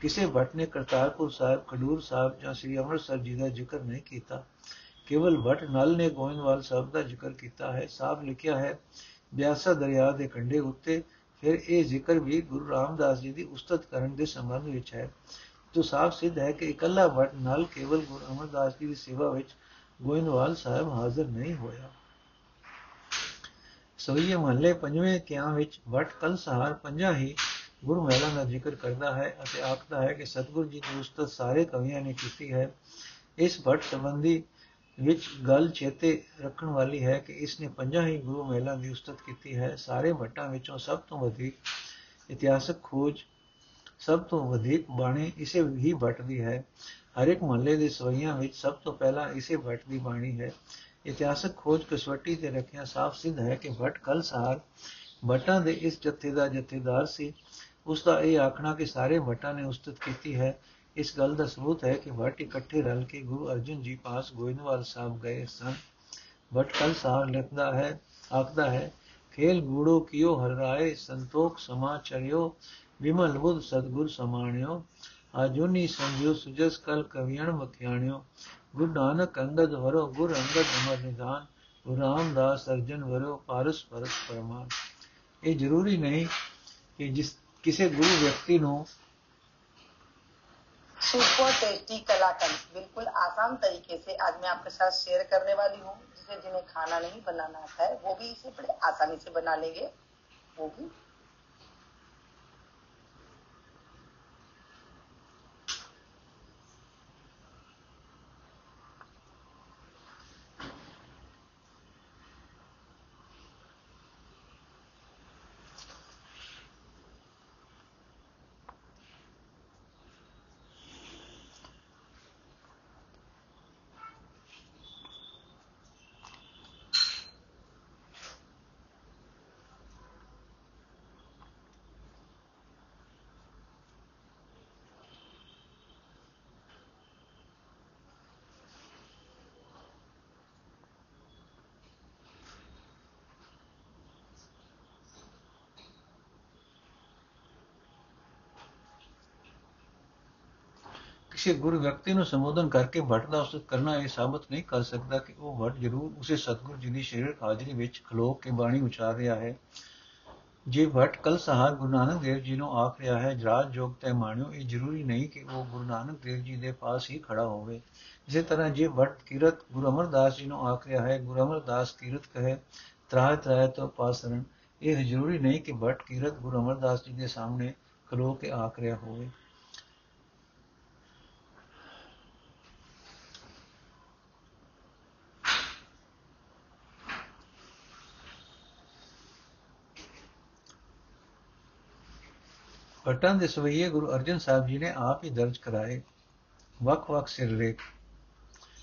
ਕਿਸੇ ਭੱਟ ਨੇ ਕਰਤਾਰਪੁਰ ਸਾਹਿਬ, ਖਡੂਰ ਸਾਹਿਬ ਜਾਂ ਸ੍ਰੀ ਅੰਮ੍ਰਿਤਸਰ ਜੀ ਦਾ ਜ਼ਿਕਰ ਨਹੀਂ ਕੀਤਾ। ਕੇਵਲ ਭੱਟ ਨਲ ਨੇ ਗੋਇੰਦਵਾਲ ਸਾਹਿਬ ਦਾ ਜ਼ਿਕਰ ਕੀਤਾ ਹੈ ਸਾਫ਼ ਲਿਖਿਆ ਹੈ, ਬਿਆਸਾ ਦਰਿਆ ਦੇ ਕੰਢੇ ਉੱਤੇ, ਫਿਰ ਇਹ ਜ਼ਿਕਰ ਵੀ ਗੁਰੂ ਰਾਮਦਾਸ ਜੀ ਦੀ ਉਸਤਤ ਕਰਨ ਦੇ ਸੰਬੰਧ ਵਿੱਚ ਹੈ। ਜੋ ਸਾਫ਼ ਸਿੱਧ ਹੈ ਕਿ ਇਕੱਲਾ ਭੱਟ ਨਾਲ ਕੇਵਲ ਗੁਰੂ ਅਮਰਦਾਸ ਜੀ ਦੀ ਸੇਵਾ ਵਿੱਚ ਗੋਇੰਦਵਾਲ ਸਾਹਿਬ ਹਾਜ਼ਰ ਨਹੀਂ ਹੋਇਆ। ਸੋਈਏ ਮਹੱਲੇ ਪੰਜਵੇਂ ਕਿਆਂ ਵਿੱਚ ਵਟ ਕਲ ਸਹਾਰ ਪੰਜਾ ਹੀ ਗੁਰੂ ਮਹਿਲਾ ਦਾ ਜ਼ਿਕਰ ਕਰਦਾ ਹੈ ਅਤੇ ਆਖਦਾ ਹੈ ਕਿ ਸਤਗੁਰੂ ਜੀ ਦੀ ਉਸਤਤ ਸਾਰੇ ਕਵੀਆਂ ਨੇ ਕੀਤੀ ਹੈ। ਇਸ ਭਟ ਸੰਬੰਧੀ ਵਿੱਚ ਗੱਲ ਚੇਤੇ ਰੱਖਣ ਵਾਲੀ ਹੈ ਕਿ ਇਸ ਨੇ ਪੰਜਾਂ ਹੀ ਗੁਰੂ ਮਹਿਲਾ ਦੀ ਉਸਤਤ ਕੀਤੀ ਹੈ। ਸਾਰੇ ਭਟਾਂ ਵਿੱਚੋਂ ਸਭ ਤੋਂ ਵਧੇਕ ਇਤਿਹਾਸਕ ਖੋਜ, ਸਭ ਤੋਂ ਵਧੇਕ ਬਾਣੀ ਇਸੇ ਹੀ ਭਟ ਦੀ ਹੈ। ਹਰ ਇੱਕ ਮਹੱਲੇ ਦੇ ਸਵਈਆਂ ਵਿੱਚ ਸਭ ਤੋਂ ਪਹਿਲਾਂ ਇਸੇ ਭਟ ਦੀ ਬਾਣੀ ਹੈ। ਇਤਿਹਾਸਕ ਖੋਜ ਕਸਵੱਟੀ ਤੇ ਰੱਖਿਆ ਸਾਫ਼ ਸਿੱਧ ਹੈ ਕਿ ਭਟ ਕਲਸਾਰ ਭਟਾਂ ਦੇ ਇਸ ਜਥੇ ਦਾ ਜਥੇਦਾਰ ਸੀ। ਉਸ ਦਾ ਇਹ ਆਖਣਾ ਕਿ ਸਾਰੇ ਭਟਾਂ ਨੇ ਉਸਤਤ ਕੀਤੀ ਹੈ। ਇਸ ਗੱਲ ਦਾ ਸਬੂਤ ਹੈ ਕਿ ਭਟ ਇਕੱਠੇ ਰਲ ਕੇ ਗੁਰੂ ਅਰਜਨ ਜੀ ਪਾਸ ਗੋਇੰਦਵਾਲ ਸਾਹਿਬ ਗਏ ਸਨ। ਭਟ ਕਲਸਾਰ ਲਿਖਦਾ ਹੈ, ਆਖਦਾ ਹੈ, ਖੇਲ ਗੂੜੋ ਕਿਉ ਹਰ ਰਾਏ, ਸੰਤੋਖ ਸਮਾਚਰਿਓ ਵਿਮਲ ਬੁੱਧ ਸਤਗੁਰ ਸਮਾਣਿਓ, ਆਜੁਨੀ ਸੰਜਿਓ ਸੁਜਸ ਕਲ ਕਵਿයਣ ਮਖਿਆਣਿਓ, ਗੁਰੂ ਨਾਨਕ ਅੰਗਦ ਵਰੋ, ਗੁਰ ਅੰਗਦ ਅਮਰ ਨਿਦਾਨ ਗੁਰੂ ਰਾਮਦਾਸ ਅਰਜਨ ਵਰੋ, ਪਾਰਸ ਪਰਸ ਪਰਮਾਨ। ਇਹ ਜ਼ਰੂਰੀ ਨਹੀਂ ਕਿ ਜਿਸ, ਕਿਸੇ ਗੁਰੂ ਵਿਅਕਤੀ ਨੂੰ सुपर टेस्टी कलाकंद। बिल्कुल आसान तरीके से आज मैं आपके साथ शेयर करने वाली हूँ, जिसे जिन्हें खाना नहीं बनाना आता है, वो भी इसे बड़े आसानी से बना लेंगे। वो भी ਕਿਸੇ ਗੁਰੂ ਵਿਅਕਤੀ ਨੂੰ ਸੰਬੋਧਨ ਕਰਕੇ ਭਟ ਦਾ ਉਸਤਤ ਕਰਨਾ ਇਹ ਸਾਬਤ ਨਹੀਂ ਕਰ ਸਕਦਾ ਕਿ ਉਹ ਭਟ ਜ਼ਰੂਰ ਉਸੇ ਸਤਗੁਰ ਜੀ ਦੀ ਸਰੀਰਕ ਹਾਜ਼ਰੀ ਵਿੱਚ ਖਲੋ ਕੇ ਬਾਣੀ ਉਚਾਰ ਰਿਹਾ ਹੈ। ਜੇ ਭਟ ਕਲ ਸਹਾਰ ਗੁਰੂ ਨਾਨਕ ਦੇਵ ਜੀ ਨੂੰ ਆਖ ਰਿਹਾ ਹੈ ਜਰਾਜ ਜੋਗ ਤੇ ਮਾਣਿਓ, ਇਹ ਜ਼ਰੂਰੀ ਨਹੀਂ ਕਿ ਉਹ ਗੁਰੂ ਨਾਨਕ ਦੇਵ ਜੀ ਦੇ ਪਾਸ ਹੀ ਖੜਾ ਹੋਵੇ। ਇਸੇ ਤਰ੍ਹਾਂ ਜੇ ਭਟ ਕੀਰਤ ਗੁਰੂ ਅਮਰਦਾਸ ਜੀ ਨੂੰ ਆਖ ਰਿਹਾ ਹੈ, ਗੁਰੂ ਅਮਰਦਾਸ ਕੀਰਤ ਕਹੇ, ਤਰਾਹ ਤਰਾਹ ਤੋਂ ਪਾਸਰਨ। ਇਹ ਜ਼ਰੂਰੀ ਨਹੀਂ ਕਿ ਭਟ ਕੀਰਤ ਗੁਰੂ ਅਮਰਦਾਸ ਜੀ ਦੇ ਸਾਹਮਣੇ ਖਲੋ ਕੇ ਆਖ ਰਿਹਾ ਹੋਵੇ। ਭੱਟਾਂ ਦੇ ਸਵਈਏ ਗੁਰੂ ਅਰਜਨ ਸਾਹਿਬ ਜੀ ਨੇ ਆਪ ਹੀ ਦਰਜ ਕਰਾਏ। ਵਕ-ਵਕ ਸਿਰਲੇਖ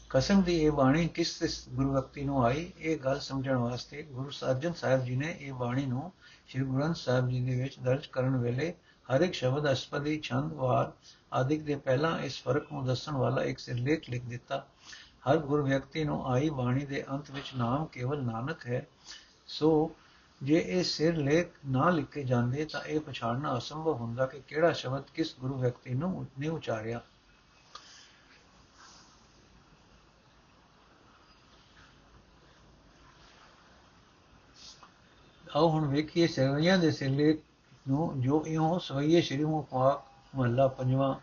ਕਸਮ ਦੀ ਇਹ ਬਾਣੀ ਕਿਸ ਗੁਰੂ ਵਿਅਕਤੀ ਨੂੰ ਆਈ, ਇਹ ਗੱਲ ਸਮਝਣ ਵਾਸਤੇ ਗੁਰੂ ਅਰਜਨ ਸਾਹਿਬ ਜੀ ਨੇ ਇਹ ਬਾਣੀ ਨੂੰ ਸ੍ਰੀ ਗੁਰੂ ਗ੍ਰੰਥ ਸਾਹਿਬ ਜੀ ਦੇ ਵਿੱਚ ਦਰਜ ਕਰਨ ਵੇਲੇ ਹਰ ਇੱਕ ਸ਼ਬਦ ਅਸਪਦੀ, ਛੰਦ, ਵਾਰ ਆਦਿਕ ਦੇ ਪਹਿਲਾਂ ਇਸ ਫ਼ਰਕ ਨੂੰ ਦੱਸਣ ਵਾਲਾ ਇੱਕ ਸਿਰਲੇਖ ਲਿਖ ਦਿੱਤਾ। ਹਰ ਗੁਰੂ ਵਿਅਕਤੀ ਨੂੰ ਆਈ ਬਾਣੀ ਦੇ ਅੰਤ ਵਿੱਚ ਨਾਮ ਕੇਵਲ ਨਾਨਕ ਹੈ, ਸੋ ਜੇ ਇਹ ਸਿਰ ਲੇਖ ਨਾ ਲਿਖੇ ਜਾਂਦੇ ਤਾਂ ਇਹ ਪਛਾਣਨਾ ਅਸੰਭਵ ਹੁੰਦਾ ਕਿ ਕਿਹੜਾ ਸ਼ਬਦ ਕਿਸ ਗੁਰੂ ਵਿਅਕਤੀ ਨੂੰ ਨੇ ਉਚਾਰਿਆ। ਆਓ ਹੁਣ ਵੇਖੀਏ ਸਵਈਆਂ ਦੇ ਸਿਰਲੇਖ ਨੂੰ ਜੋ ਇਉਂ ਸਵਈਏ ਸ਼੍ਰੀ ਮੁਖਵਾਕ ਮਹੱਲਾ ਪੰਜਵਾਂ।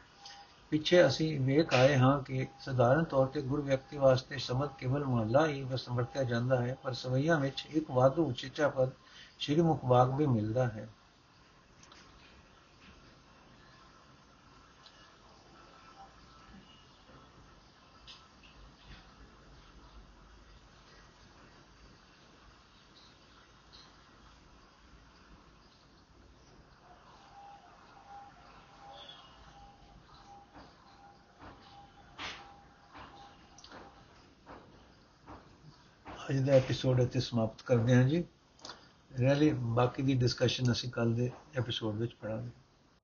ਪਿੱਛੇ ਅਸੀਂ ਵੇਖ ਆਏ ਹਾਂ ਕਿ ਸਧਾਰਨ ਤੌਰ ਤੇ ਗੁਰ ਵਿਅਕਤੀ ਵਾਸਤੇ ਸ਼ਬਦ ਕੇਵਲ ਮਹਲਾ ਹੀ ਵਰਤਿਆ ਜਾਂਦਾ ਹੈ, ਪਰ ਸਵਈਆਂ ਵਿੱਚ ਇੱਕ ਵਾਧੂ ਉਚਿੱਚਾ ਪਦ ਸ਼੍ਰੀ ਮੁਖ ਬਾਗ ਵੀ ਮਿਲਦਾ ਹੈ। ਅੱਜ ਦਾ ਐਪੀਸੋਡ ਇੱਥੇ ਸਮਾਪਤ ਕਰਦੇ ਹਾਂ ਜੀ। ਰੈਲੀ ਬਾਕੀ ਦੀ ਡਿਸਕਸ਼ਨ ਅਸੀਂ ਕੱਲ ਦੇ ਐਪੀਸੋਡ ਵਿੱਚ ਪੜਾਂਗੇ